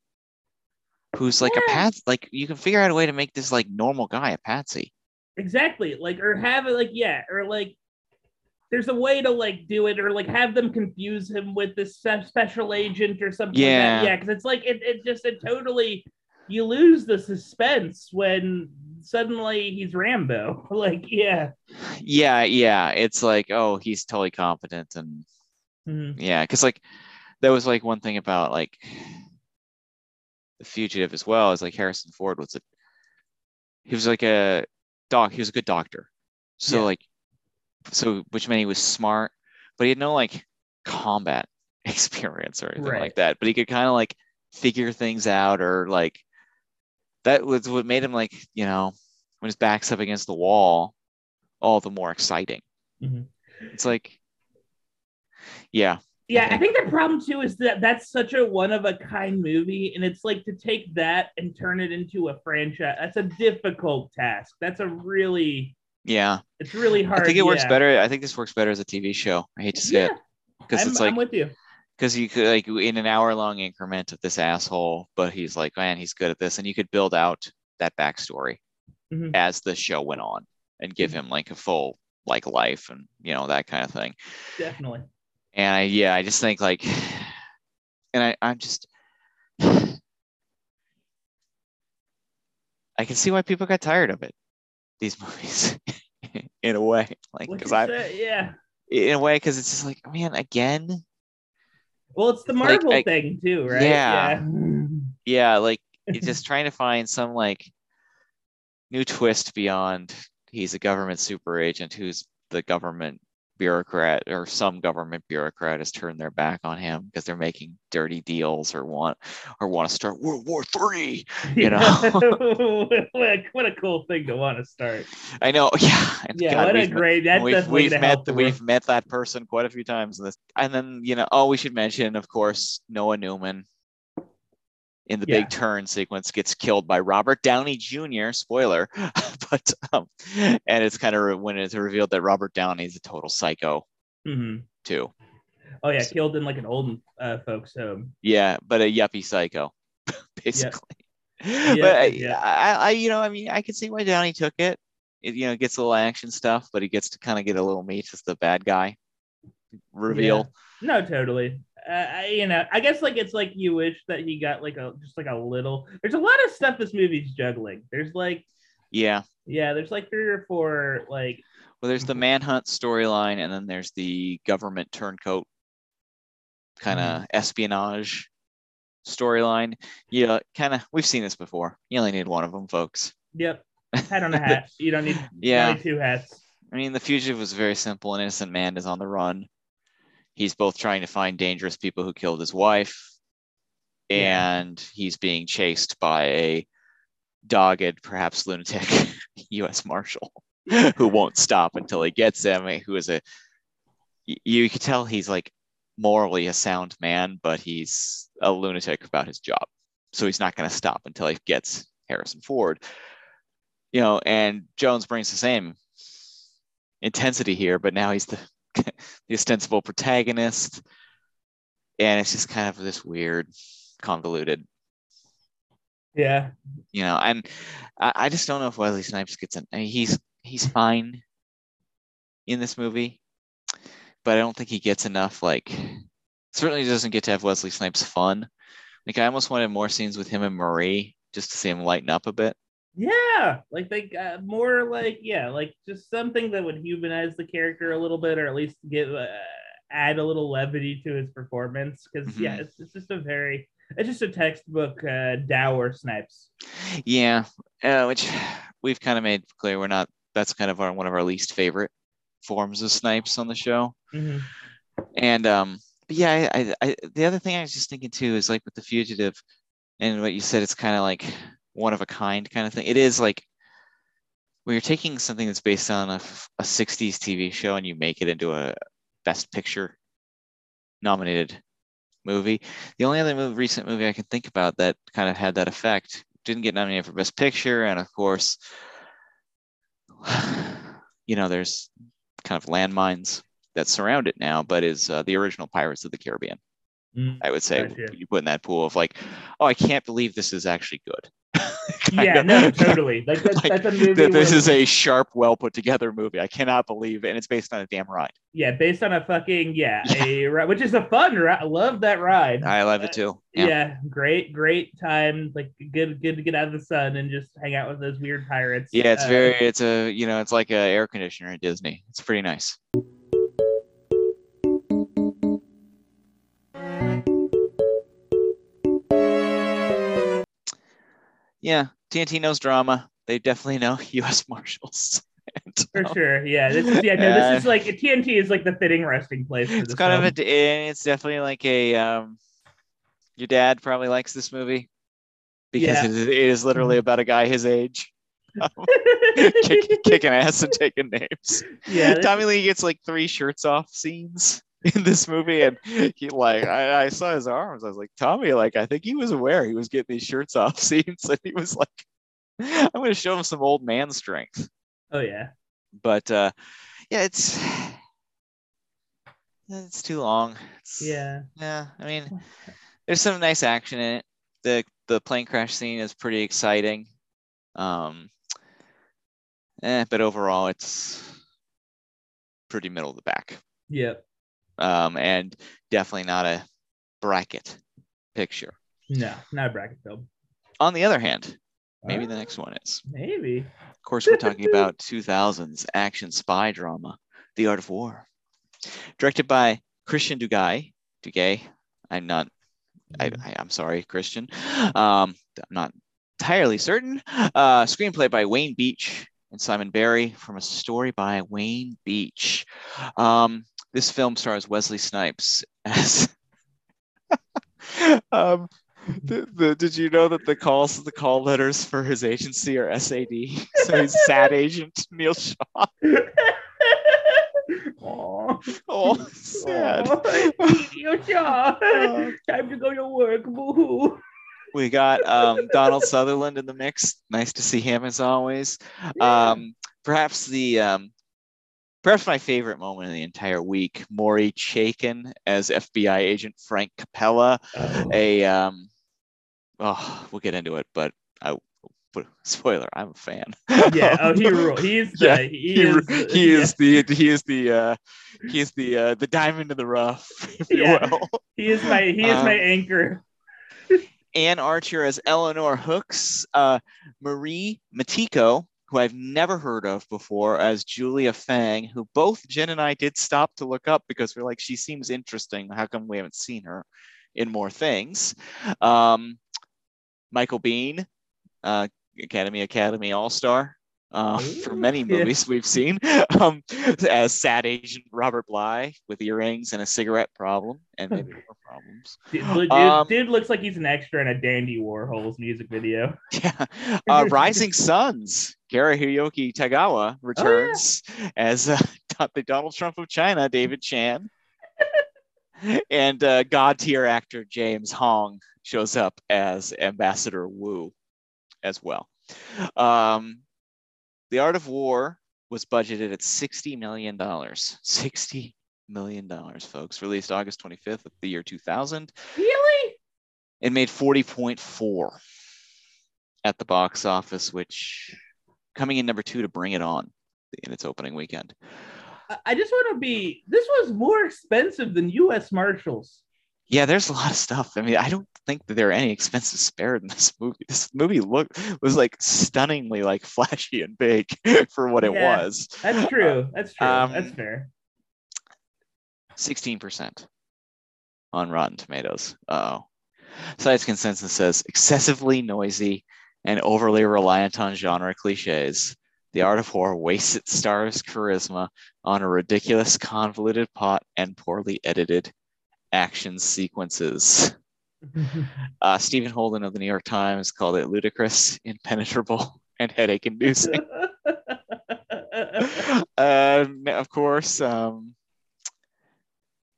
who's like a Yeah. pat like you can figure out a way to make this like normal guy a patsy. Exactly. Like, or have it like, yeah, or like, there's a way to like do it, or like have them confuse him with this special agent or something. Yeah. Like that. Yeah. Because it's like it, it just it totally you lose the suspense when suddenly he's Rambo. like, yeah. Yeah, yeah. It's like, oh, he's totally competent and Mhm. yeah, because like that was like one thing about like the fugitive as well is like Harrison Ford was a he was like a doc, he was a good doctor. So Yeah. like so which meant he was smart, but he had no like combat experience or anything Right. like that. But he could kind of like figure things out or like that was what made him like, you know, when his back's up against the wall, all the more exciting. Mhm. It's like yeah, Yeah, I think- think the problem too is that that's such a one of a kind movie, and it's like to take that and turn it into a franchise. That's a difficult task. That's a really, yeah. it's really hard. I think it works yeah. better. I think this works better as a TV show. I hate to say Yeah, it because I'm, it's I'm like with you. because you could like in an hour long increment of this asshole, but he's like, man, he's good at this, and you could build out that backstory Mhm. as the show went on and give him like a full like life and you know that kind of thing. Definitely. And I yeah, I just think like, and I I'm just. I can see why people got tired of it, these movies, in a way, like because I, yeah. in a way, because it's just like, man, again, Well, it's the It's like, Marvel I- thing too, right? Yeah. Yeah. yeah, like just trying to find some like new twist beyond he's a government super agent who's the government bureaucrat or some government bureaucrat has turned their back on him because they're making dirty deals or want or want to start World War Three. You know? what, a, what a cool thing to want to start. I know, yeah. and Yeah, God, what a we've met- great. That's we've, we've met the, we've met that person quite a few times in this and then you know oh we should mention of course Noah Newman in the Yeah. big turn sequence gets killed by Robert Downey Jr. spoiler but um, and it's kind of when it's revealed that Robert Downey is a total psycho mm-hmm. too Oh yeah, killed in like an old uh, folks home. yeah but a yuppie psycho basically Yeah, but I, yeah. I, I you know I mean I can see why Downey took it it you know gets a little action stuff but he gets to kind of get a little meat as the bad guy reveal No, totally. Uh, I, you know, I guess like it's like you wish that he got like a just like a little. There's a lot of stuff this movie's juggling. There's like yeah yeah, there's like three or four like Well, there's the manhunt storyline, and then there's the government turncoat kind of espionage storyline. Yeah, kind of. We've seen this before. You only need one of them, folks. yep, hat on a hat. You don't need Yeah. two hats. I mean, the fugitive was very simple. An innocent man is on the run. He's both trying to find dangerous people who killed his wife, Yeah. and he's being chased by a dogged, perhaps lunatic U.S. Marshal who won't stop until he gets him. Who is a you can tell he's like morally a sound man, but he's a lunatic about his job. So he's not going to stop until he gets Harrison Ford. You know, and Jones brings the same intensity here, but now he's the the ostensible protagonist, and it's just kind of this weird, convoluted, Yeah, you know. And I, I just don't know if Wesley Snipes gets in. I mean, he's he's fine in this movie, but I don't think he gets enough. Like, certainly doesn't get to have Wesley Snipes fun. Like, I almost wanted more scenes with him and Marie just to see him lighten up a bit. Yeah. Like they got more like yeah, like just something that would humanize the character a little bit, or at least give uh, add a little levity to his performance. Because yeah, Mhm. it's, it's just a very it's just a textbook uh, dour snipes. Yeah, uh, which we've kind of made clear we're not. That's kind of our one of our least favorite forms of Snipes on the show. Mhm. And um, but yeah, I, I, I the other thing I was just thinking too is like with the fugitive, and what you said, it's kind of like one of a kind kind of thing. It is like when you're taking something that's based on a 60s TV show and you make it into a Best Picture nominated movie. The only other movie, recent movie I can think about that kind of had that effect didn't get nominated for Best Picture, and of course, you know, there's kind of landmines that surround it now, but is uh, the original Pirates of the Caribbean. Mm, I would say Gotcha. you put in that pool of like, oh, I can't believe this is actually good. Yeah, of. no, totally. Like that's, Like, that's a movie. That this where- is a sharp, well put together movie. I cannot believe it, and it's based on a damn ride. yeah, based on a fucking yeah, Yeah. a ride, which is a fun ride. I love that ride. I love it too. yeah. Yeah, great, great time. Like good, good to get out of the sun and just hang out with those weird pirates. yeah. It's Uh, very, it's a, you know, it's like a air conditioner at Disney. It's pretty nice. Yeah, TNT knows drama. They definitely know U.S. Marshals. For um, sure. Yeah, this is yeah. No, this is like TNT is like the fitting resting place. For it's kind of a it's definitely like a um your dad probably likes this movie because Yeah. it, is, it is literally about a guy his age kick, kicking ass and taking names yeah. tommy lee gets like three shirts off scenes in this movie and he like I, I saw his arms i was like tommy like i think he was aware he was getting these shirts off scenes and he was like i'm going to show him some old man strength oh yeah. but uh yeah it's it's too long It's- Yeah. yeah, I mean, there's some nice action in it. the The plane crash scene is pretty exciting. Um, eh, but overall, it's pretty middle of the back. Yep. Um, and definitely not a bracket picture. No, not a bracket film. On the other hand, maybe the Uh, next one is. Maybe. Of course, we're talking about 2000s action spy drama, The Art of War, directed by Christian Duguay. Duguay, I'm not I, I, I'm sorry, Christian. Um, I'm not entirely certain. Uh, screenplay by Wayne Beach and Simon Barry from a story by Wayne Beach. Um, this film stars Wesley Snipes as. um, the, the, did you know that the calls, the call letters for his agency are SAD? So he's SAD agent Neil Shaw. Aw. Oh, sad. Aw, Yo, Shaw. Uh, Time to go to work. Boo-hoo. We got um, Donald Sutherland in the mix. Nice to see him as always. Um, perhaps the um, perhaps my favorite moment of the entire week: Maury Chaykin as FBI agent Frank Capella. Oh. A um, oh, we'll get into it, but I spoiler: I'm a fan. yeah. Oh, he rule. He's the. Yeah, he, he, is. he yeah, is the he is the uh, he is the uh, the diamond in the rough, if you Yeah. will. He is my. He is my Um, anchor. Anne Archer as Eleanor Hooks, uh, Marie Matiko, who I've never heard of before, as Julia Fang, who both Jen and I did stop to look up because we're like, she seems interesting. How come we haven't seen her in more things? Um, Michael Biehn, uh, Academy Academy All Star. Uh, for many yeah. movies we've seen, um, as sad agent Robert Bly with earrings and a cigarette problem, and maybe more problems. Dude, um, dude looks like he's an extra in a Dandy Warhols music video. Yeah. Uh, Rising Suns, Hiroki Tagawa returns as uh, the Donald Trump of China, David Chan. and uh, God tier actor James Hong shows up as Ambassador Wu as well. Um, the Art of War was budgeted at $60 million. $60 million, folks. Released August 25th of the year 2000 Really? it made 40.4 at the box office, which coming in number two to bring it on in its opening weekend. I- just want to be. This was more expensive than U.S. Marshals. Yeah, there's a lot of stuff. I mean, I don't think that there are any expenses spared in this movie. This movie look was like stunningly like flashy and big for what it Yeah. was. That's true. That's true. um, That's fair. 16% on Rotten Tomatoes. Oh. Science consensus says excessively noisy and overly reliant on genre cliches. The Art of War wastes its star's charisma on a ridiculous, convoluted plot and poorly edited action sequences. Uh, Stephen Holden of the New York Times called it ludicrous, impenetrable, and headache inducing. uh, of course, um,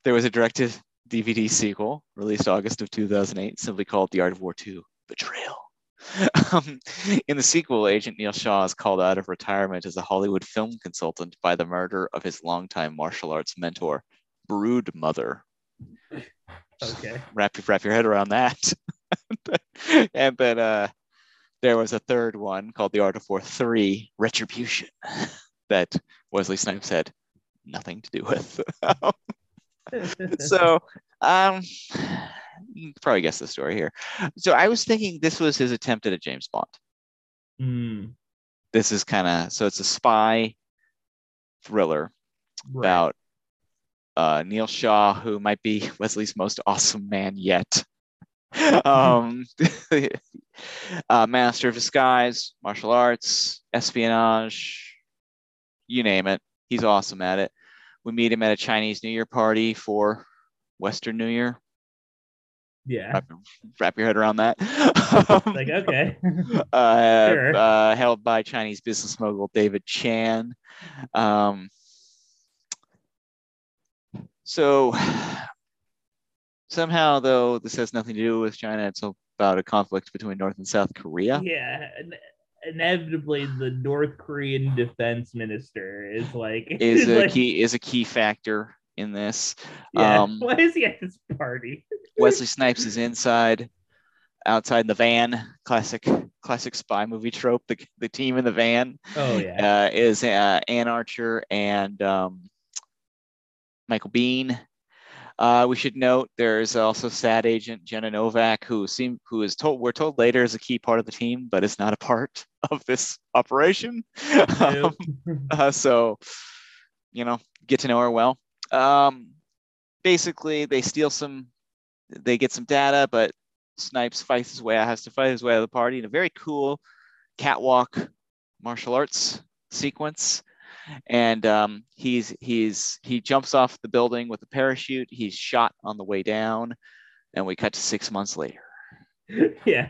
there was a directed DVD sequel released August of 2008, simply called The Art of War 2 Betrayal. Um, in the sequel, Agent Neil Shaw is called out of retirement as a Hollywood film consultant by the murder of his longtime martial arts mentor, Brood Mother. Okay. Wrap, wrap your head around that. and then uh, there was a third one called The Art of War 3 Retribution that Wesley Snipes had nothing to do with. so um you can probably guess the story here. So I was thinking this was his attempt at a James Bond. Mm, This is kind of so it's a spy thriller right. about uh, Neil Shaw, who might be Wesley's most awesome man yet. um, uh, master of disguise, martial arts, espionage, you name it. He's awesome at it. We meet him at a Chinese New Year party for Western New Year. Yeah. Wrap, wrap your head around that. Um, Like okay. uh, Sure. uh, held by Chinese business mogul David Chan. Um, so somehow, though, this has nothing to do with China. It's about a conflict between North and South Korea. yeah. Inevitably, the North Korean defense minister is like Is a like, key is a key factor in this. Yeah. Um, Why is he at this party? Wesley Snipes is inside, outside in the van. Classic classic spy movie trope. The the team in the van. Oh yeah. uh, is uh, Anne Archer and um, Michael Biehn. Uh, we should note there's also SAD agent Jenna Novak, who seem who is told we're told later is a key part of the team, but is not a part of this operation. Um, uh, so, you know, get to know her well. Um, basically, they steal some, they get some data, but Snipes fights his way, out, has to fight his way out of the party in a very cool catwalk martial arts sequence. And um, he's he's he jumps off the building with a parachute. He's shot on the way down, and we cut to six months later. yeah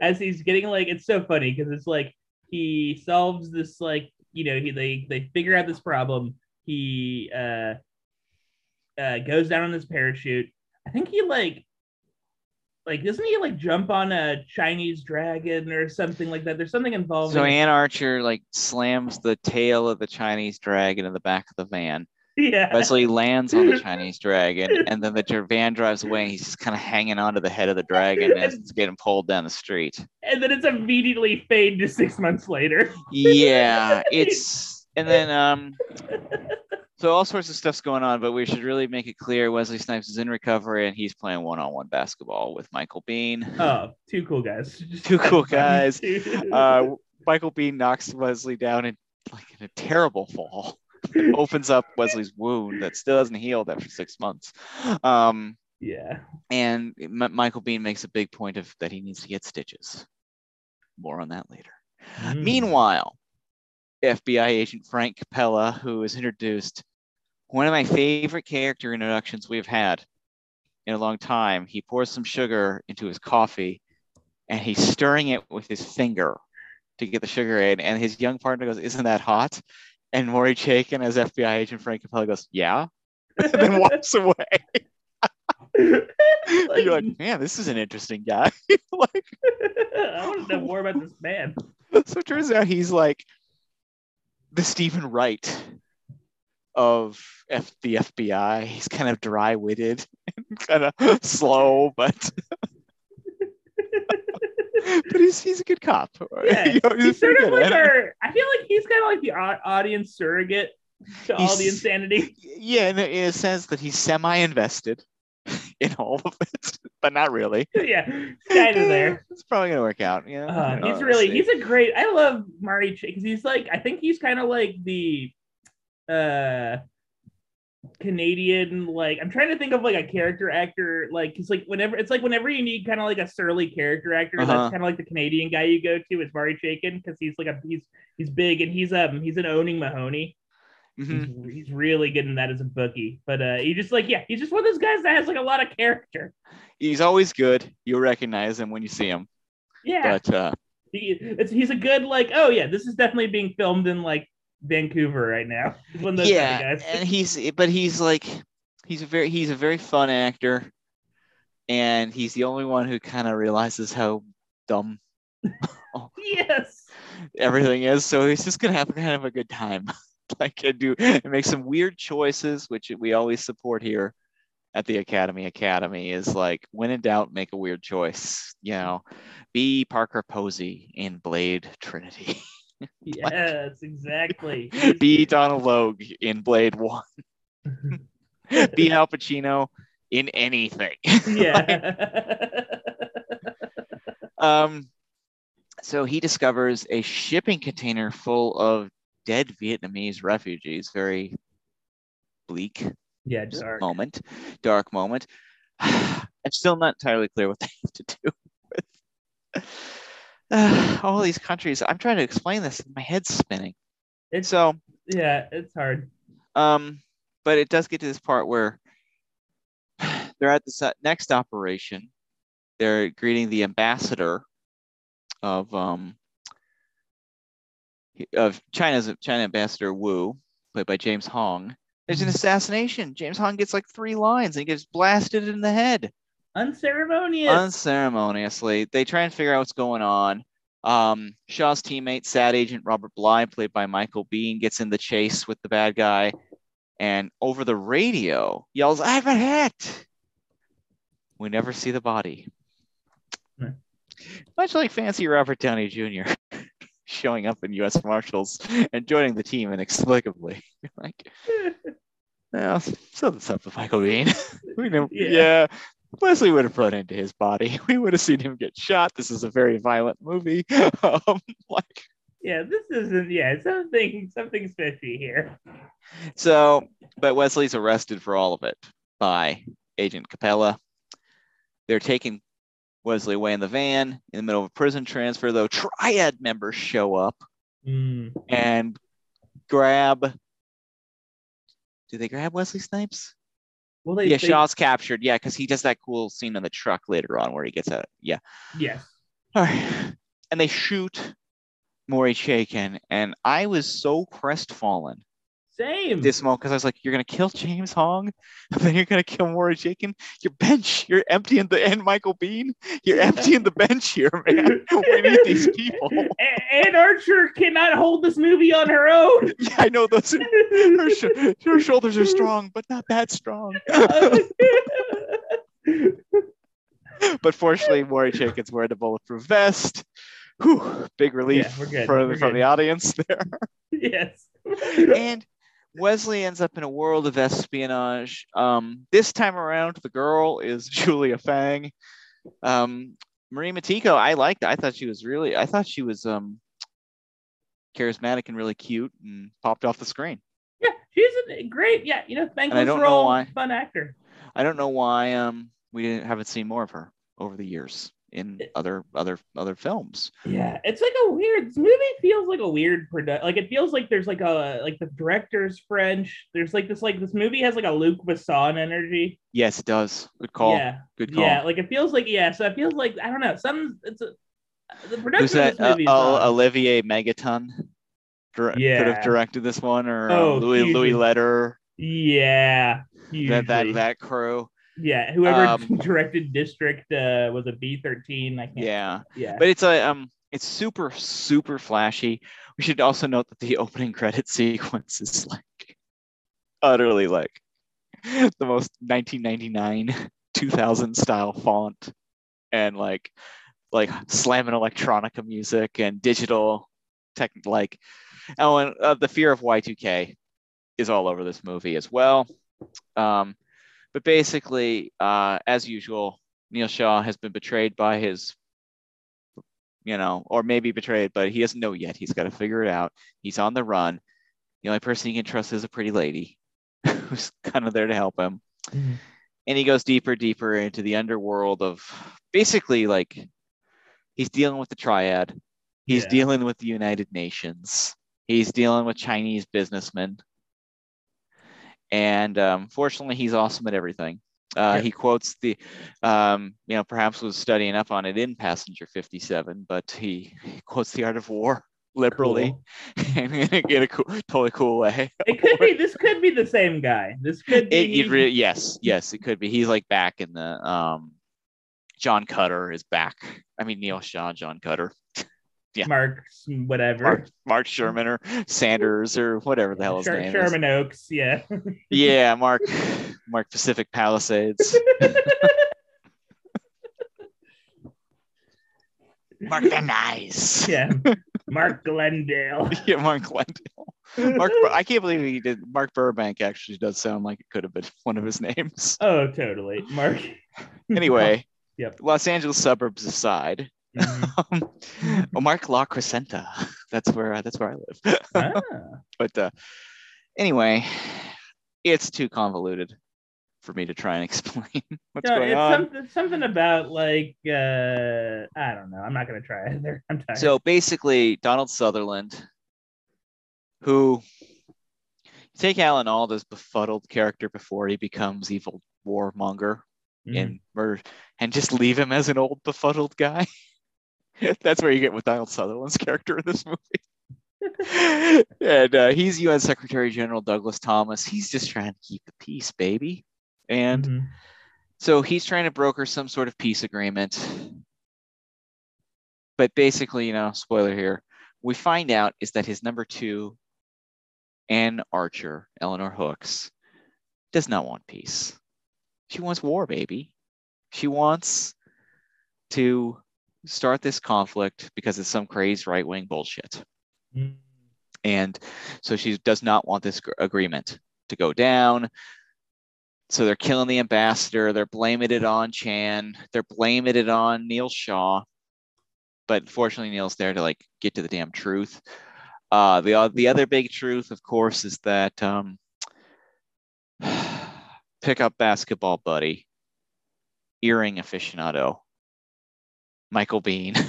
as he's getting like it's so funny because it's like he solves this like you know he they they figure out this problem he uh uh goes down on his parachute i think he like like doesn't he like jump on a chinese dragon or something like that there's something involved So Anne Archer like slams the tail of the Chinese dragon in the back of the van. yeah Wesley lands on the Chinese dragon, and then the van drives away. And he's just kind of hanging onto the head of the dragon as it's getting pulled down the street. and then it's immediately fade to six months later Yeah, it's and then um, so all sorts of stuff's going on, but we should really make it clear Wesley Snipes is in recovery and he's playing one-on-one basketball with Michael Biehn. oh two cool guys Two cool guys. Uh, Michael Biehn knocks Wesley down in like in a terrible fall. opens up Wesley's wound that still hasn't healed after six months. Um, yeah and M- Michael Biehn makes a big point of that he needs to get stitches. More on that later. Mm. Meanwhile, FBI agent Frank Capella, who is introduced, one of my favorite character introductions we've had in a long time. He pours some sugar into his coffee and he's stirring it with his finger to get the sugar in. And his young partner goes, Isn't that hot? And Maury Chaykin, as FBI agent Frank Capella, goes, Yeah. and then walks away. You're like, man, this is an interesting guy. like, I want to know more about this man. so it turns out he's like the Steven Wright of F- the FBI. He's kind of dry-witted and kind of slow, but but he's he's a good cop. Yeah, You know, he's pretty sort of like our. I feel like he's kind of like the audience surrogate to all the insanity. yeah, in a, in a sense that he's semi-invested in all of it, but not really. yeah, kind of there. It's probably gonna work out. Yeah, Uh, know, he's really he's a great. I love Marty because he's like I think he's kind of like the uh Canadian like I'm trying to think of like a character actor like it's like whenever it's like whenever you need kind of like a surly character actor Uh-huh. that's kind of like the Canadian guy you go to is Marty Chaykin because he's like a he's he's big and he's um he's an Owning Mahowny Mhm. he's, he's really good in that as a bookie but uh he just like yeah he's just one of those guys that has like a lot of character He's always good. You'll recognize him when you see him. yeah But uh, he, it's, he's a good like oh yeah this is definitely being filmed in like Vancouver right now he's one of those yeah, and he's but he's like he's a very he's a very fun actor, and he's the only one who kind of realizes how dumb Yes. everything is. So he's just gonna have kind of a good time. like and do and make some weird choices, which we always support here at the Academy. Academy is like when in doubt, make a weird choice. You know, be Parker Posey in Blade Trinity. Yes, exactly. be Donal Logue in Blade One. be Al Pacino in anything. yeah. Um, so he discovers a shipping container full of dead Vietnamese refugees. Very bleak yeah, dark. moment, dark moment. I'm still not entirely clear what they have to do with uh, all these countries. I'm trying to explain this. My head's spinning. It's So, yeah, it's hard. um, but it does get to this part where they're at the next operation. They're greeting the ambassador of um of China's China ambassador Wu, played by James Hong. There's an assassination. James Hong gets like three lines and he gets blasted in the head Unceremonious. unceremoniously. They try and figure out what's going on. Um, Shaw's teammate, sad agent Robert Bly, played by Michael Biehn, gets in the chase with the bad guy and over the radio yells, I have a hit. We never see the body. Hmm. Much like fancy Robert Downey Jr. showing up in U.S. Marshals and joining the team inexplicably. like, well, something's up with Michael Bean. we know, Yeah. yeah. Leslie would have run into his body. We would have seen him get shot. This is a very violent movie. um, like, yeah, this isn't yeah, something something fishy here. so, but Wesley's arrested for all of it by Agent Capella. They're taking Wesley away in the van in the middle of a prison transfer, though. Triad members show up Mm. and grab. Do they grab Wesley Snipes? Well they, yeah, they- Shaw's captured. Yeah, because he does that cool scene on the truck later on where he gets out. Yeah. yes. All right. And they shoot Maury Chaykin. And I was so crestfallen Same. this moment because I was like, you're going to kill James Hong? Then you're going to kill Maury Chaykin? Your bench, you're emptying the, end Michael Biehn, you're emptying the bench here, man. we need these people. A- Anne Archer cannot hold this movie on her own. Yeah, I know those. Her, sh- her shoulders are strong, but not that strong. but fortunately, Maury Chaykin's wearing a bulletproof vest. Whew, big relief Yeah, from good. the audience there. yes. and Wesley ends up in a world of espionage. Um, this time around, the girl is Julia Fang. Um, Marie Matiko, I liked. I thought she was really. I thought she was um, charismatic and really cute, and popped off the screen. Yeah, she's a great. Yeah, you know, thank you for why. fun actor. I don't know why um, we didn't, haven't seen more of her over the years in other other other films. Yeah, it's like a weird. This movie feels like a weird product. Like it feels like there's like a like the director's French. There's like this like this movie has like a Luc Besson energy. Yes, it does. Good call. Yeah, Good call. yeah. Like it feels like yeah. So it feels like I don't know. Some it's a the production Who's of that? this movie. Uh, uh, Olivier Megaton. Dir- could have directed this one, or Oh, uh, Louis hugely. Louis Letter. yeah, That that that crew. Yeah. Whoever um, directed District uh, was a B thirteen. I can't. Yeah, yeah. but it's a um, it's super super flashy. We should also note that the opening credit sequence is like utterly like the most 1999 2000 style font and like like slamming electronica music and digital tech like oh and uh, the fear of y2k is all over this movie as well um but basically uh as usual neil shaw has been betrayed by his you know or maybe betrayed but he doesn't know yet. He's got to figure it out. He's on the run. The only person he can trust is a pretty lady who's kind of there to help him. Mhm. and he goes deeper deeper into the underworld of basically like he's dealing with the triad. He's Yeah. dealing with the united nations. He's dealing with chinese businessmen and um, fortunately he's awesome at everything uh, Yeah. he quotes the um, you know perhaps was studying up on it in passenger 57 but he, he quotes the art of war liberally Cool. and in a cool, totally cool way It could be. This could be the same guy. This could be. it, it really yes yes it could be he's like back in the um John Cutter is back. I mean Neil Shaw, John Cutter, Yeah. Mark, whatever. Mark, Mark Sherman or Sanders or whatever the hell his Sher- name Sherman Oaks, yeah. Yeah, Mark Mark Pacific Palisades. Mark Van Nuys. yeah. Mark Glendale. Yeah, Mark Glendale. Mark, I can't believe he did. Mark Burbank actually does sound like it could have been one of his names. Oh, totally. Mark. Anyway, Yep. Los Angeles suburbs aside, Mhm. um, oh, Mark La Crescenta. That's where that's where I live. Ah, but uh, anyway, it's too convoluted for me to try and explain what's no, going it's on. something, something about like uh I don't know. I'm not gonna try either. I'm tired. So basically, Donald Sutherland, who take Alan Alda's befuddled character before he becomes evil warmonger Mhm. and murder, and just leave him as an old befuddled guy. That's where you get with Donald Sutherland's character in this movie. and uh, he's UN Secretary General Douglas Thomas. He's just trying to keep the peace, baby. And Mhm. so he's trying to broker some sort of peace agreement. But basically, you know, spoiler here, we find out is that his number two, Anne Archer, Eleanor Hooks, does not want peace. She wants war, baby. She wants to start this conflict because it's some crazed right wing bullshit. Mhm. And so she does not want this gr- agreement to go down. So they're killing the ambassador. They're blaming it on Chan. They're blaming it on Neil Shaw. But fortunately, Neil's there to like get to the damn truth. Uh, the the other big truth, of course, is that um, pickup basketball buddy, earring aficionado, Michael Biehn,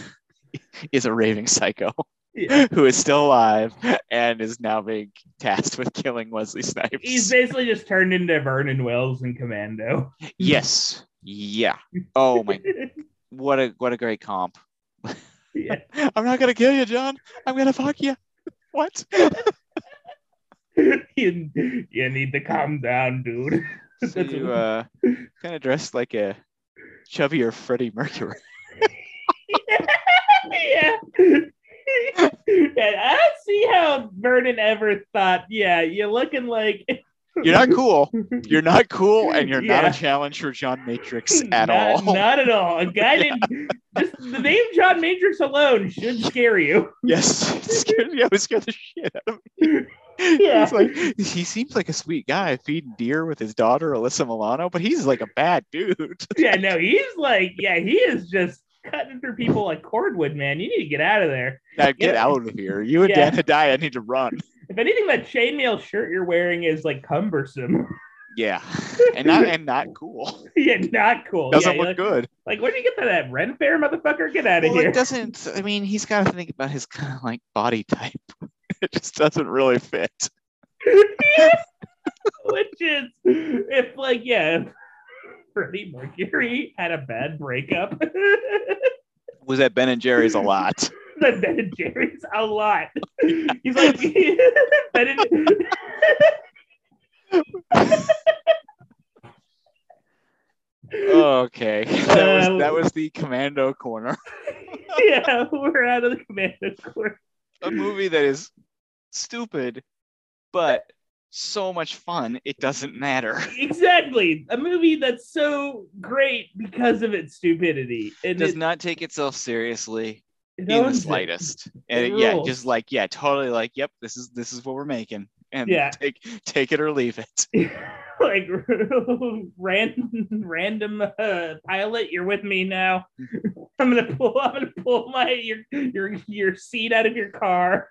is a raving psycho Yeah. who is still alive and is now being tasked with killing Wesley Snipes. He's basically just turned into Vernon Wells in Commando. yes. Yeah. Oh my what a what a great comp. yeah. I'm not gonna kill you, John. I'm gonna fuck you. What? you, you need to calm down, dude. so you uh kind of dressed like a chubbier Freddie Mercury. Yeah. yeah. I don't see how Vernon ever thought, yeah, you're looking like You're not cool. You're not cool, and you're not a challenge for John Matrix at not, all. Not at all. A guy didn't just the name John Matrix alone should scare you. Yes, it scared, yeah, it scared the shit out of me. Yeah. He's like, he seems like a sweet guy feeding deer with his daughter Alyssa Milano, but he's like a bad dude. Yeah, no, he's like, yeah, he is just cutting through people like cordwood, man. You need to get out of there. Now get Yeah. out of here. You and Yeah. Dan Hedaya need to run. If anything, that chainmail shirt you're wearing is like cumbersome. Yeah, and not and not cool. yeah, not cool. Doesn't yeah, look like, good. Like, where did you get that at? Ren Fair, motherfucker? Get out of Well, here. it doesn't. I mean, he's got to think about his kind of like body type. It just doesn't really fit. Which is, if like, yeah, Freddie Mercury had a bad breakup, Was at Ben and Jerry's a lot. then Ben and Jerry's a lot. He's like, Ben and, Okay, that was Uh, that was the Commando corner. yeah, we're out of the commando court. A movie that is stupid, but so much fun. It doesn't matter. Exactly, a movie that's so great because of its stupidity. It And does it, not take itself seriously it in the owns it. slightest. And it- yeah, just like yeah, totally like yep, this is this is what we're making, and Yeah. take take it or leave it. like random random uh, pilot you're with me now i'm gonna pull i'm gonna pull my your your your seat out of your car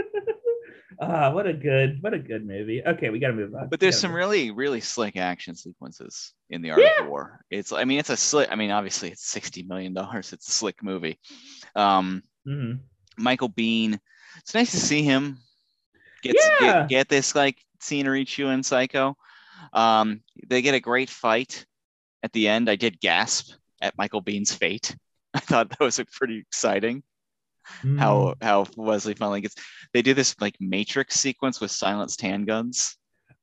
ah what a good what a good movie okay we gotta move on But there's some really really slick action sequences in the Art Yeah. of War. It's I mean it's a slick. I mean obviously it's sixty million dollars. It's a slick movie. Um. Mhm. Michael Biehn. It's nice to see him get Yeah. get, get this like scenery chew in Psycho. Um, they get a great fight at the end. I did gasp at Michael Biehn's fate. I thought that was a pretty exciting. Mhm. How how Wesley finally gets. They do this like Matrix sequence with silenced handguns,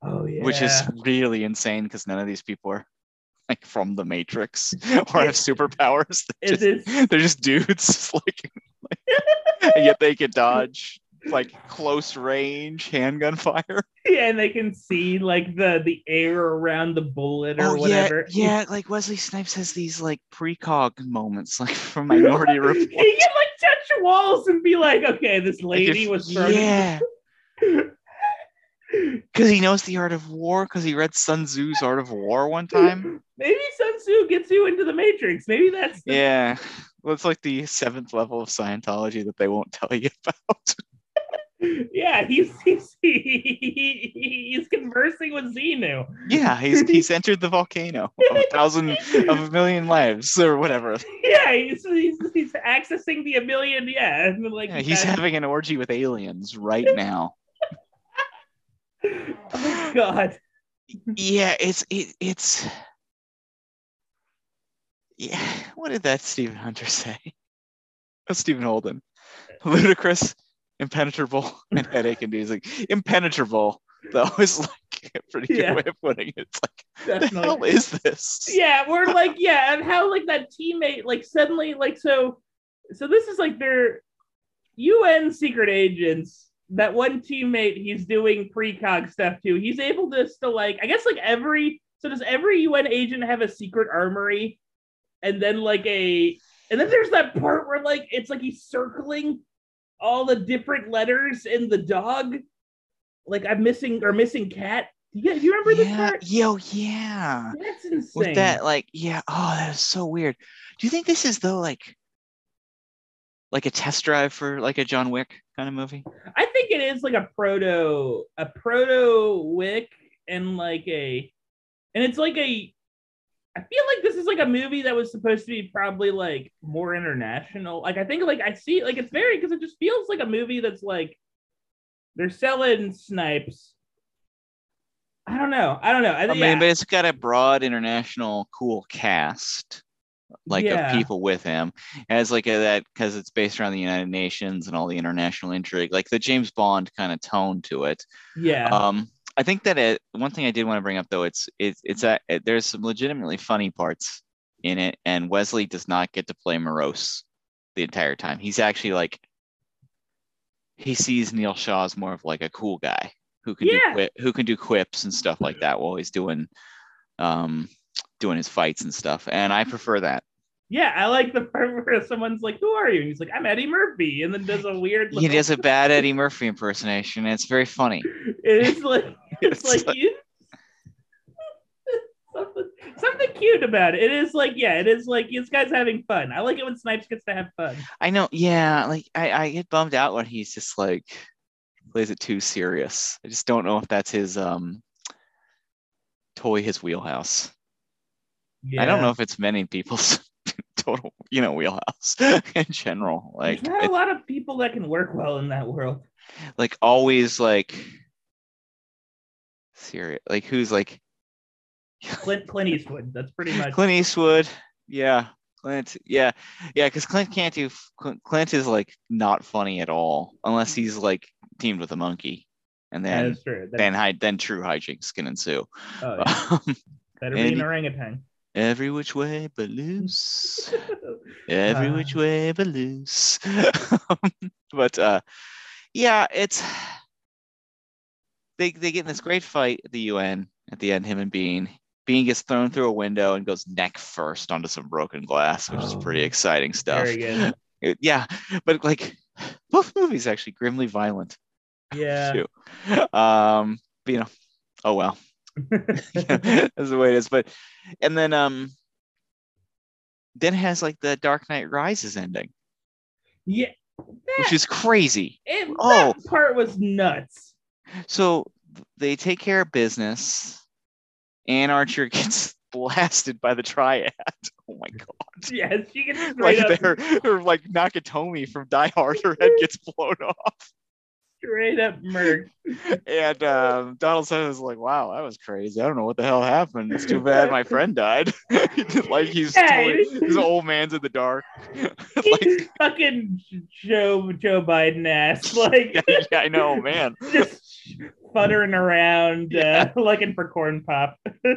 oh yeah which is really insane because none of these people are like from the Matrix or have superpowers. They're just, it they're just dudes, like, and yet they can dodge like close range handgun fire. yeah, and they can see like the the air around the bullet or whatever. Oh, yeah, yeah. Like Wesley Snipes has these like precog moments, like from Minority Report. he can like touch walls and be like, okay, this Like, lady if- was thrown. yeah, because he knows the art of war. Because he read Sun Tzu's Art of War one time. Maybe Sun Tzu gets you into the Matrix. Maybe that's the Yeah, well, it's like the seventh level of Scientology that they won't tell you about. Yeah, he's he's he's conversing with Xenu. Yeah, he's he's entered the volcano of a thousand of a million lives or whatever. Yeah, he's he's, he's accessing the a million. Yeah, and like Yeah, he's that- having an orgy with aliens right now. oh God. Yeah, it's it, it's yeah. What did that Stephen Hunter say? Oh, Stephen Holden, ludicrous, impenetrable, and headache inducing. Impenetrable, though, is like a pretty Yeah. good way of putting it. It's like, the hell is this? yeah we're like yeah and how like that teammate like suddenly like so so this is like their un secret agents that one teammate he's doing precog stuff to he's able to still like i guess like every so does every un agent have a secret armory and then like a and then there's that part where like it's like he's circling all the different letters in the dog like i'm missing or missing cat yeah do you remember this yeah, part yo, yeah. that's insane With that, like, yeah. Oh, that is so weird. Do you think this is though, like, like a test drive for like a John Wick kind of movie? I think it is like a proto a proto wick and like a and it's like a I feel like this is like a movie that was supposed to be probably like more international. Like I think like I see like it's very because it just feels like a movie that's like they're selling snipes. I don't know. I don't know. I, I mean, but it's got a broad international cool cast, like Yeah. of people with him. It has like a, that because it's based around the United Nations and all the international intrigue, like the James Bond kind of tone to it. yeah. Um, I think that it, one thing I did want to bring up though, it's it's it's a, it, there's some legitimately funny parts in it, and Wesley does not get to play morose the entire time. He's actually like he sees Neil Shaw as more of like a cool guy who can Yeah. do quip, who can do quips and stuff like that while he's doing um doing his fights and stuff, and I prefer that. Yeah, I like the part where someone's like, "Who are you?" And he's like, "I'm Eddie Murphy," and then does a weird. He does a bad Eddie Murphy impersonation. It's very funny. It's like it's, It's like, like- you something, something cute about it. It is like yeah, it is like this guy's having fun. I like it when Snipes gets to have fun. I know, yeah. Like I, I get bummed out when he's just like plays it too serious. I just don't know if that's his um toy his wheelhouse. Yeah. I don't know if it's many people's total, you know, wheelhouse in general. Like There's not a lot of people that can work well in that world. like always like serious like who's like Clint Clint Eastwood. That's pretty much. Clint Eastwood. Yeah. Clint, yeah, yeah, because Clint can't do. Clint, Clint is like not funny at all unless he's like teamed with a monkey, and then. Then hi, then true hijinks can ensue. oh, yeah. Um, Better be an orangutan. Every which way but loose. Every Uh. which way but loose. but uh, yeah, it's they they get in this great fight at the UN at the end. Him and Biehn. Biehn gets thrown through a window and goes neck first onto some broken glass, which is pretty Oh, exciting stuff. Very good. It- yeah, but like both movies actually grimly violent Yeah. Um, but, you know, oh well. that's the way it is. But and then um then it has like the Dark Knight Rises ending, yeah. which is crazy. it, oh. that part was nuts. So they take care of business. Anne Archer gets blasted by the triad. Oh my god. Yeah, she gets Like up, their or like Nakatomi from Die Hard, her head gets blown off. Straight up murked. And um, Donald Sutton is like, "Wow, that was crazy. I don't know what the hell happened. It's too bad my friend died. like he's Hey. totally, this old man's in the dark. like, fucking Joe Joe Biden ass. Like yeah, yeah, I know, man. just sputtering around, uh, looking for corn pop. yeah.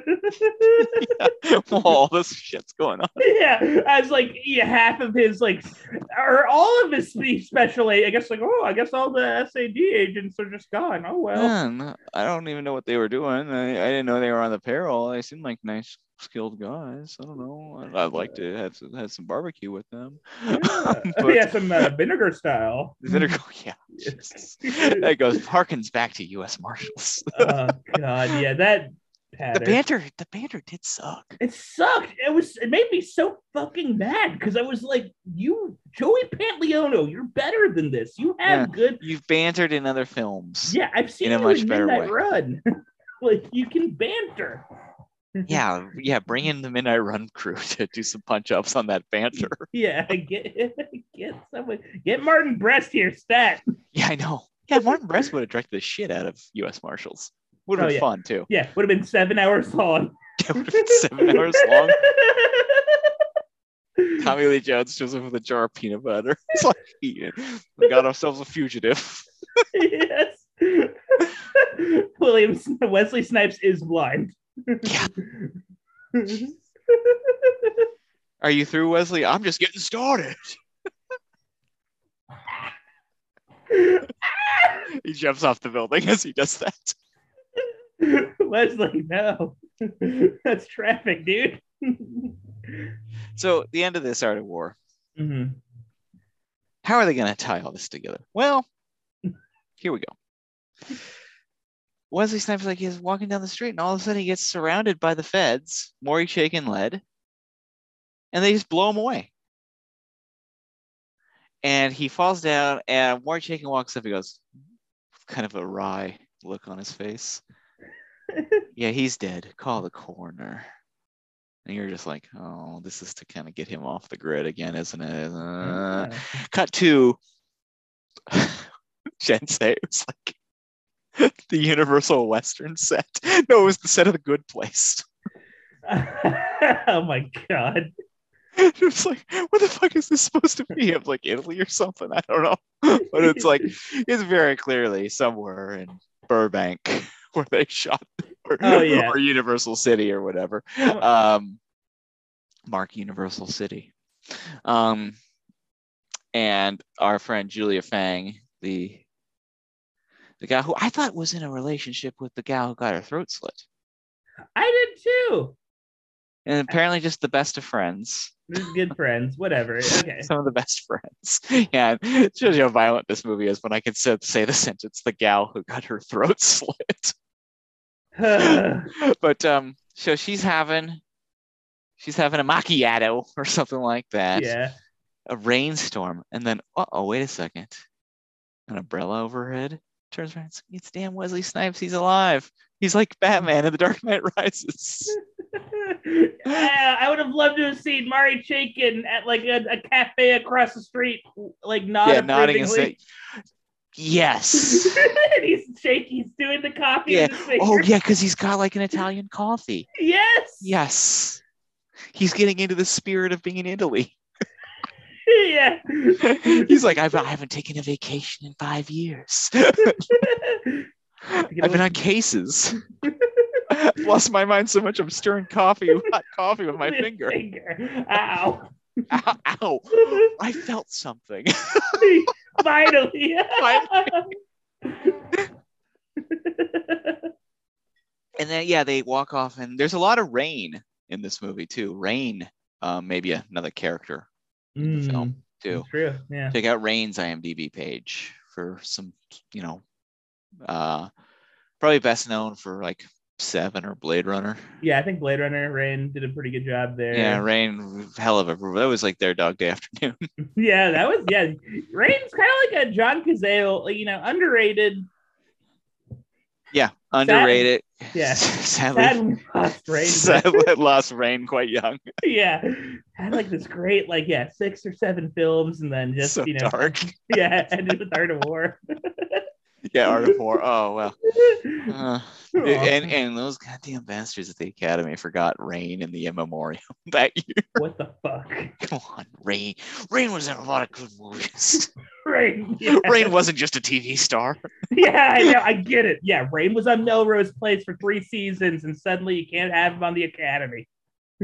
Well, all this shit's going on. yeah, as like yeah, half of his like, or all of his spe- special aid. I guess like, oh, I guess all the SAD agents are just gone. Oh well. Man, I don't even know what they were doing. I, I didn't know they were on the payroll. They seemed like nice, skilled guys. I don't know. I'd, I'd like to have some, have some barbecue with them. Yeah, But- some uh, vinegar style. Vinegar, yeah. That goes harkens back to U.S. Marshals. oh god, yeah, that the banter, the banter did suck. It sucked. It was. It made me so fucking mad because I was like, "You, Joey Pantoliano, you're better than this. You have Yeah. good. You've bantered in other films. Yeah, I've seen In a you much in better way. Run. like you can banter. Mm-hmm. yeah, yeah. Bring in the Midnight Run crew to do some punch ups on that banter. Yeah, get get someone. Get Martin Brest here, stat. Yeah, I know. Yeah, Martin Brest would have directed the shit out of U.S. Marshals. Would oh, have Oh, been yeah. fun too. Yeah, would have been seven hours long. It would have been seven hours long. Tommy Lee Jones shows up with a jar of peanut butter. It's like. We got ourselves a fugitive. yes. William Wesley Snipes is blind. Yeah. Are you through, Wesley? I'm just getting started. He jumps off the building as he does that. Wesley, no. That's traffic, dude. So, the end of this art of war. Mhm. How are they going to tie all this together? Well, here we go. Wesley Snipes like he's walking down the street, and all of a sudden he gets surrounded by the feds, Maury Chaykin lead, and they just blow him away. And he falls down, and Maury Chaykin walks up. He goes, kind of a wry look on his face. yeah, he's dead. Call the coroner. And you're just like, oh, this is to kind of get him off the grid again, isn't it? Uh, cut to Jensei. It was like the Universal Western set. No, it was the set of the Good Place. oh my god. It was like, what the fuck is this supposed to be? Of like Italy or something? I don't know. But it's like, it's very clearly somewhere in Burbank where they shot, or, Oh, yeah. or Universal City or whatever. Um, Mark Universal City. Um, and our friend Julia Fong, the the guy who I thought was in a relationship with the gal who got her throat slit, I did too. and apparently just the best of friends. We're good friends. Whatever. Okay. Some of the best friends. Yeah, it shows you how violent this movie is when I can say, say the sentence "the gal who got her throat slit." but um, so she's having she's having a macchiato or something like that. yeah. A rainstorm, and then oh, wait a second, an umbrella overhead. Turns around, it's, it's damn Wesley Snipes. He's alive. He's like Batman in The Dark Knight Rises. Yeah, I would have loved to have seen Maury Chaykin at like a, a cafe across the street, like not yeah, nodding and saying, approvingly. "Yes." and he's shaking, he's doing the coffee. Yeah. with his finger. Oh yeah, because he's got like an Italian coffee. Yes. Yes. He's getting into the spirit of being in Italy. Yeah. He's like, I've, I haven't taken a vacation in five years. I've been on cases. I've lost my mind so much I'm stirring coffee, hot coffee with my finger. finger. Ow. Ow, ow. I felt something. Finally. And then yeah, they walk off, and there's a lot of rain in this movie too. Rain, um, maybe another character in the film too. Mm, True. Yeah. Check out Rain's IMDb page for some, you know, uh, probably best known for like Seven or Blade Runner. Yeah, I think Blade Runner Rain did a pretty good job there. Yeah, Rain, hell of a that was like their dog day afternoon. Yeah, that was yeah. Rain's kind of like a John Cazale, you know, underrated. Yeah, underrated. Yeah. sadly, Sad lost Rain. sadly lost Rain quite young. yeah, had like this great like yeah six or seven films, and then just so you know dark. yeah ended with Art of War. Yeah, Art of War. Oh well. Uh. And and those goddamn bastards at the Academy forgot Rain in the in memoriam that year. what the fuck? Come on, Rain. Rain was in a lot of good movies. Rain. Yeah. Rain wasn't just a TV star. yeah, I know. I get it. Yeah, Rain was on Melrose Place for three seasons, and suddenly you can't have him on the Academy.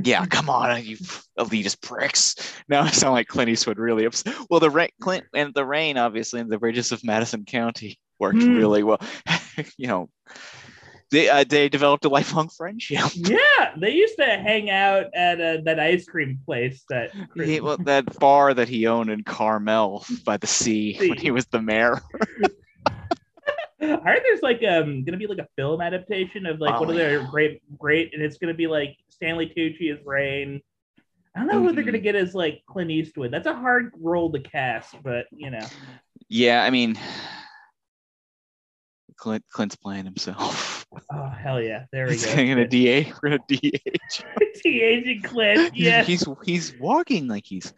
Yeah, come on, you elitist pricks. Now I sound like Clint Eastwood really upset. Well, the rain, Clint and the rain, obviously, in the bridges of Madison County worked Hmm. really well. you know, they uh, they developed a lifelong friendship. Yeah, they used to hang out at uh, that ice cream place that. He, well, that bar that he owned in Carmel by the sea when he was the mayor. I heard there's like um gonna be like a film adaptation of like Oh, one of their yeah. great great, and it's gonna be like Stanley Tucci as Rain. I don't know who they're gonna get as like Clint Eastwood. That's a hard role to cast, but you know. Yeah, I mean, Clint Clint's playing himself. Oh hell yeah! There we He's go. gonna DA. We're gonna DH. T-aging Clint. Yeah, he's he's walking like he's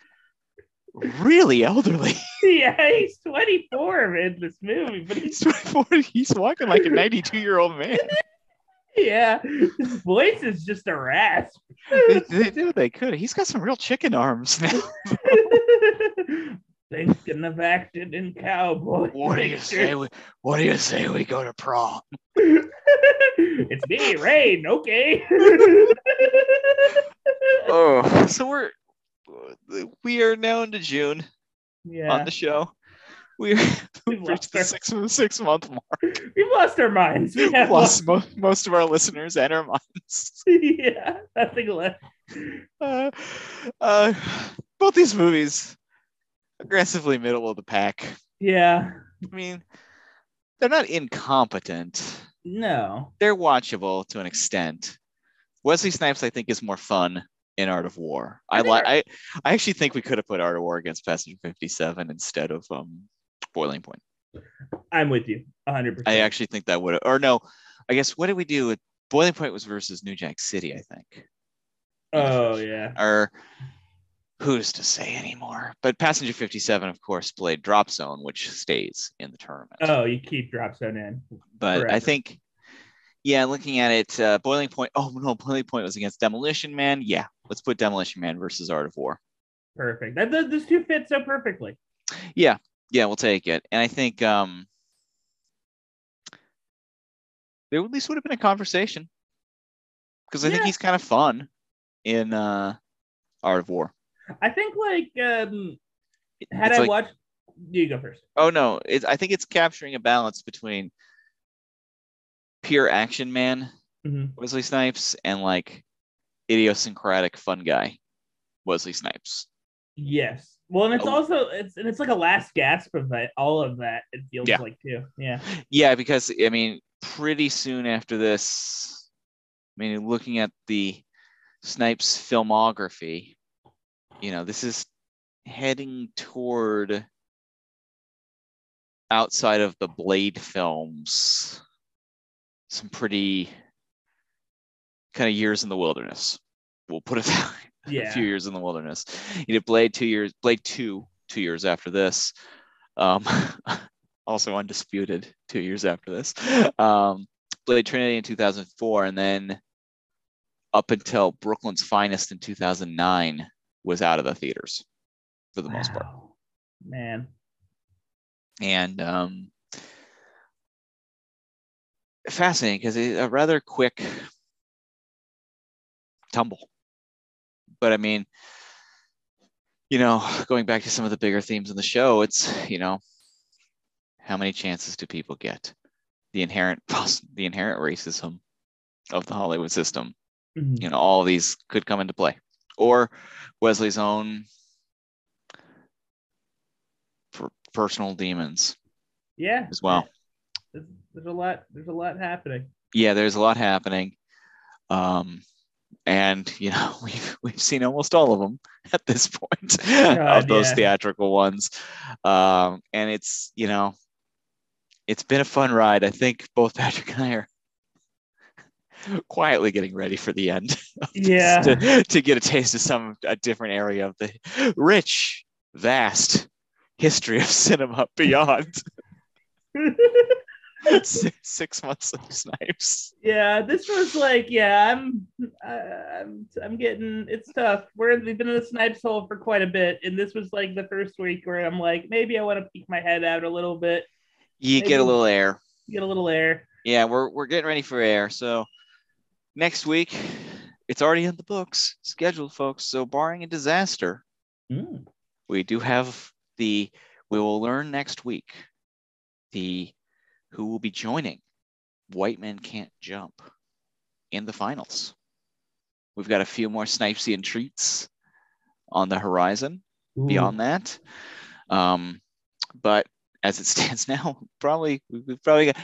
really elderly. yeah. He's 24 in this movie, but he's He's 24. He's walking like a 92 year old man. yeah. His voice is just a rasp. They, they did what they could. He's got some real chicken arms now. Thinking of acting in cowboy. What do you say? We, what do you say we go to prom? it's me, Rain. Okay. Oh, so we're we are now into June on the show. We We've we've reached lost the six six month mark. we've lost our minds. We have Lost mo- most of our listeners and our minds. yeah, nothing left. Uh, uh, both these movies aggressively middle of the pack. Yeah, I mean, they're not incompetent. no. They're watchable to an extent. Wesley Snipes, I think, is more fun in Art of War. I like. I, I actually think we could have put Art of War against Passenger Fifty Seven instead of um, Boiling Point. I'm with you, 100. percent I actually think that would. have, Or no, I guess what did we do? with Boiling Point was versus New Jack City, I think. Oh yeah, Or who's to say anymore? But Passenger Fifty Seven, of course, played Drop Zone, which stays in the tournament. oh you keep drop zone in. but I think, yeah, looking at it, uh, Boiling Point. Oh no, Boiling Point was against Demolition Man. Yeah, let's put Demolition Man versus Art of War. Perfect. That those those two fit so perfectly. Yeah, yeah, we'll take it. And I think um, there at least would have been a conversation because I think he's kind of fun in uh, Art of War. I think like um had It's I like- watched you go first. Oh no, it's I think it's capturing a balance between pure action man Mhm. Wesley Snipes and like idiosyncratic fun guy Wesley Snipes. Yes. Well, and it's Oh. also it's and it's like a last gasp of that all of that. It feels Yeah. like too. Yeah. Yeah, because I mean, pretty soon after this, I mean, looking at the Snipes filmography, you know, this is heading toward outside of the Blade films, some pretty kind of years in the wilderness. We'll put it that way. Yeah. a few years in the wilderness. He did Blade two years, Blade two, two years after this. Um, also undisputed two years after this. Um, Blade Trinity in 2004, and then up until Brooklyn's Finest in 2009 was out of the theaters for the most part. Man. And um, fascinating because a rather quick tumble. But I mean, you know, going back to some of the bigger themes in the show, it's you know, how many chances do people get? The inherent the inherent racism of the Hollywood system. Mhm. You know, all these could come into play, or Wesley's own per- personal demons Yeah. as well. There's, there's a lot. There's a lot happening. yeah, there's a lot happening. Um, and you know, we've we've seen almost all of them at this point of those yeah. theatrical ones. Um, and it's you know, it's been a fun ride. I think both Patrick and I are quietly getting ready for the end. Yeah. to, to get a taste of some a different area of the rich, vast history of cinema beyond. Six months of snipes. Yeah, this was like, yeah, I'm, uh, I'm, I'm getting. It's tough. We're we've been in the snipes hole for quite a bit, and this was like the first week where I'm like, maybe I want to peek my head out a little bit, You Maybe- get a little air. get a little air. Yeah, we're we're getting ready for air. So next week, it's already in the books, scheduled, folks. So barring a disaster, Mm. we do have the. We will learn next week the who will be joining White Men Can't Jump in the finals. We've got a few more Snipesian treats on the horizon. Ooh. beyond that. Um, but as it stands now, probably we- we've probably got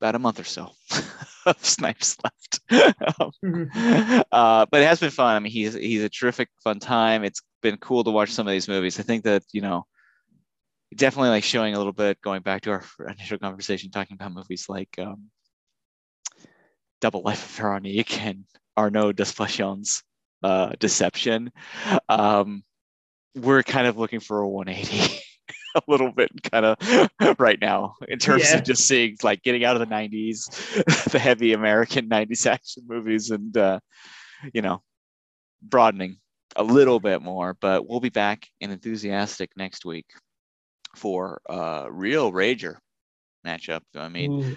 about a month or so of snipes left. Um, Mhm. uh, but it has been fun. I mean, he's he's a terrific fun time. It's been cool to watch some of these movies. I think that you know, definitely like showing a little bit, going back to our initial conversation, talking about movies like um, Double Life of Veronique and Arnaud Desplechin's uh, Deception. Um, we're kind of looking for a 180 a little bit kind of right now in terms Yeah. of just seeing like getting out of the 90s the heavy american 90s action movies and uh you know broadening a little bit more but we'll be back in enthusiastic next week for uh real rager matchup i mean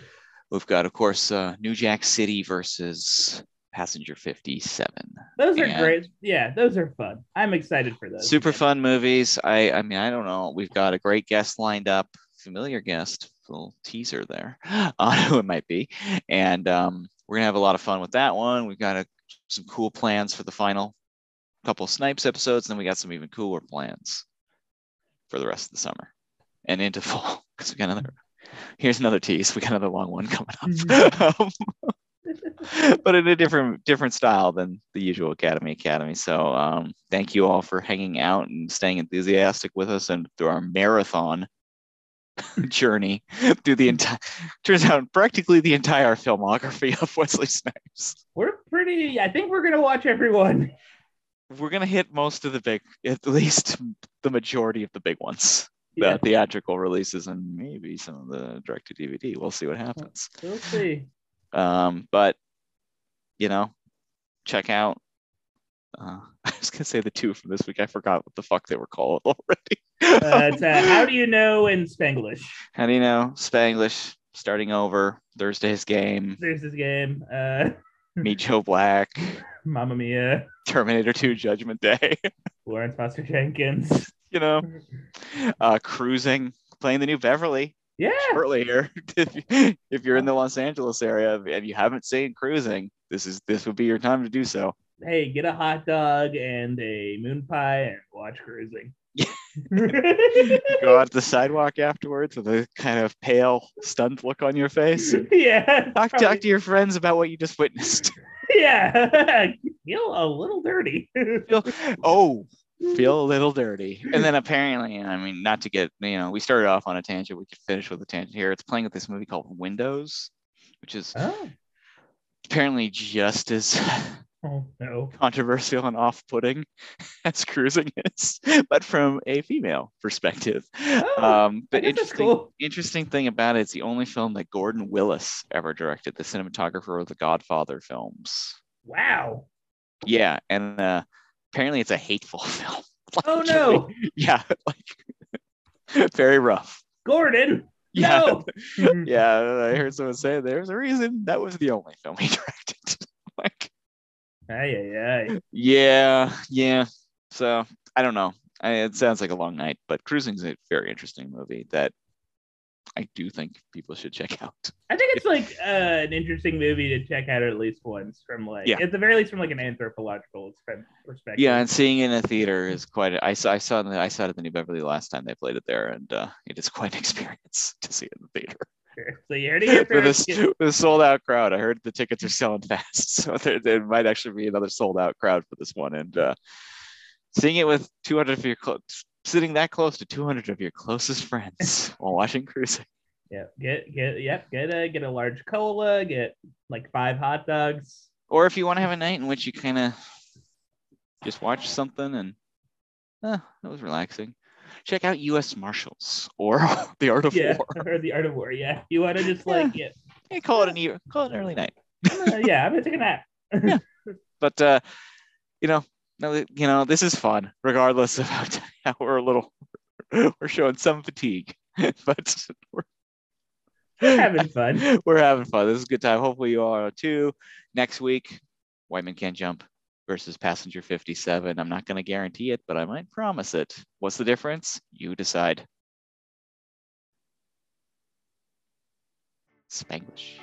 we've got of course uh new jack city versus passenger 57 those are and- great. Yeah, those are fun. I'm excited for those. super fun movies. I i mean i don't know. We've got a great guest lined up familiar guest little teaser there. On who it might be. And um, we're gonna have a lot of fun with that one. We've got a, some cool plans for the final couple snipes episodes and then we got some even cooler plans for the rest of the summer and into fall. Because we got another here's another tease. We got another long one coming up. Um, but in a different different style than the usual Academy Academy. So um, thank you all for hanging out and staying enthusiastic with us and through our marathon journey through the entire turns out practically the entire filmography of Wesley Snipes. We're pretty. I think we're gonna watch everyone. We're gonna hit most of the big, at least the majority of the big ones, Yeah, the theatrical releases, and maybe some of the direct to DVD. We'll see what happens. we'll see. Um, but you know, check out. Uh, I was gonna say the two from this week. I forgot what the fuck they were called already. Uh, uh, how do you know in Spanglish? How do you know Spanglish starting over Thursday's game? Thursday's game. Uh, Meet Joe Black, Mamma Mia. Terminator 2 Judgment Day. Lawrence Foster Jenkins. you know, uh, cruising, playing the new Beverly Yeah. shortly here. if, you- if you're in the Los Angeles area and you haven't seen cruising, this is this would be your time to do so. Hey, get a hot dog and a moon pie and watch cruising. Go out the sidewalk afterwards with a kind of pale, stunned look on your face. yeah. Talk, probably- talk to your friends about what you just witnessed. Yeah. Feel a little dirty. Feel, oh, feel a little dirty. And then apparently, I mean, not to get, you know, we started off on a tangent. We could finish with a tangent here. It's playing with this movie called Windows, which is oh. Apparently just as oh no. controversial and off-putting as cruising is, but from a female perspective. Oh, Um, but I guess that's interesting, cool. interesting thing about it, it's the only film that Gordon Willis ever directed, the cinematographer of the Godfather films. Wow. Yeah, and uh, apparently it's a hateful film. Oh no. Yeah, like very rough. Gordon. Yeah, No. Mm-hmm. yeah. I heard someone say there's a reason that was the only film he directed. like, Ay, ay, ay. yeah, yeah. So I don't know. I, it sounds like a long night, but Cruising's a very interesting movie that I do think people should check out. I think it's like uh, an interesting movie to check out at least once from like Yeah. at the very least from like an anthropological perspective. Yeah, and seeing it in a theater is quite. A, I saw. I saw. The, I saw it at the New Beverly last time they played it there, and uh, it is quite an experience to see it in the theater Sure. So you heard it here with a, first. with a sold out crowd. I heard the tickets are selling fast, so there, there might actually be another sold out crowd for this one. And uh, seeing it with 200 of your clo- sitting that close to 200 of your closest friends while watching Cruising. Yeah, get get yep, get a get a large cola, get like five hot dogs. Or if you want to have a night in which you kind of just watch something and uh, that was relaxing. check out U.S. Marshals or The Art of yeah, War. or the Art of War. Yeah, you want to just like yeah, Yeah, call it an e- call it an early night. uh, yeah, I'm gonna take a nap. yeah. But uh, you know, no, you know, this is fun, regardless of how, how we're a little we're showing some fatigue, but we're Having fun. we're having fun. This is a good time. Hopefully you are too. Next week, White Man Can't Jump versus Passenger 57. I'm not going to guarantee it, but I might promise it. What's the difference? You decide. Spanglish.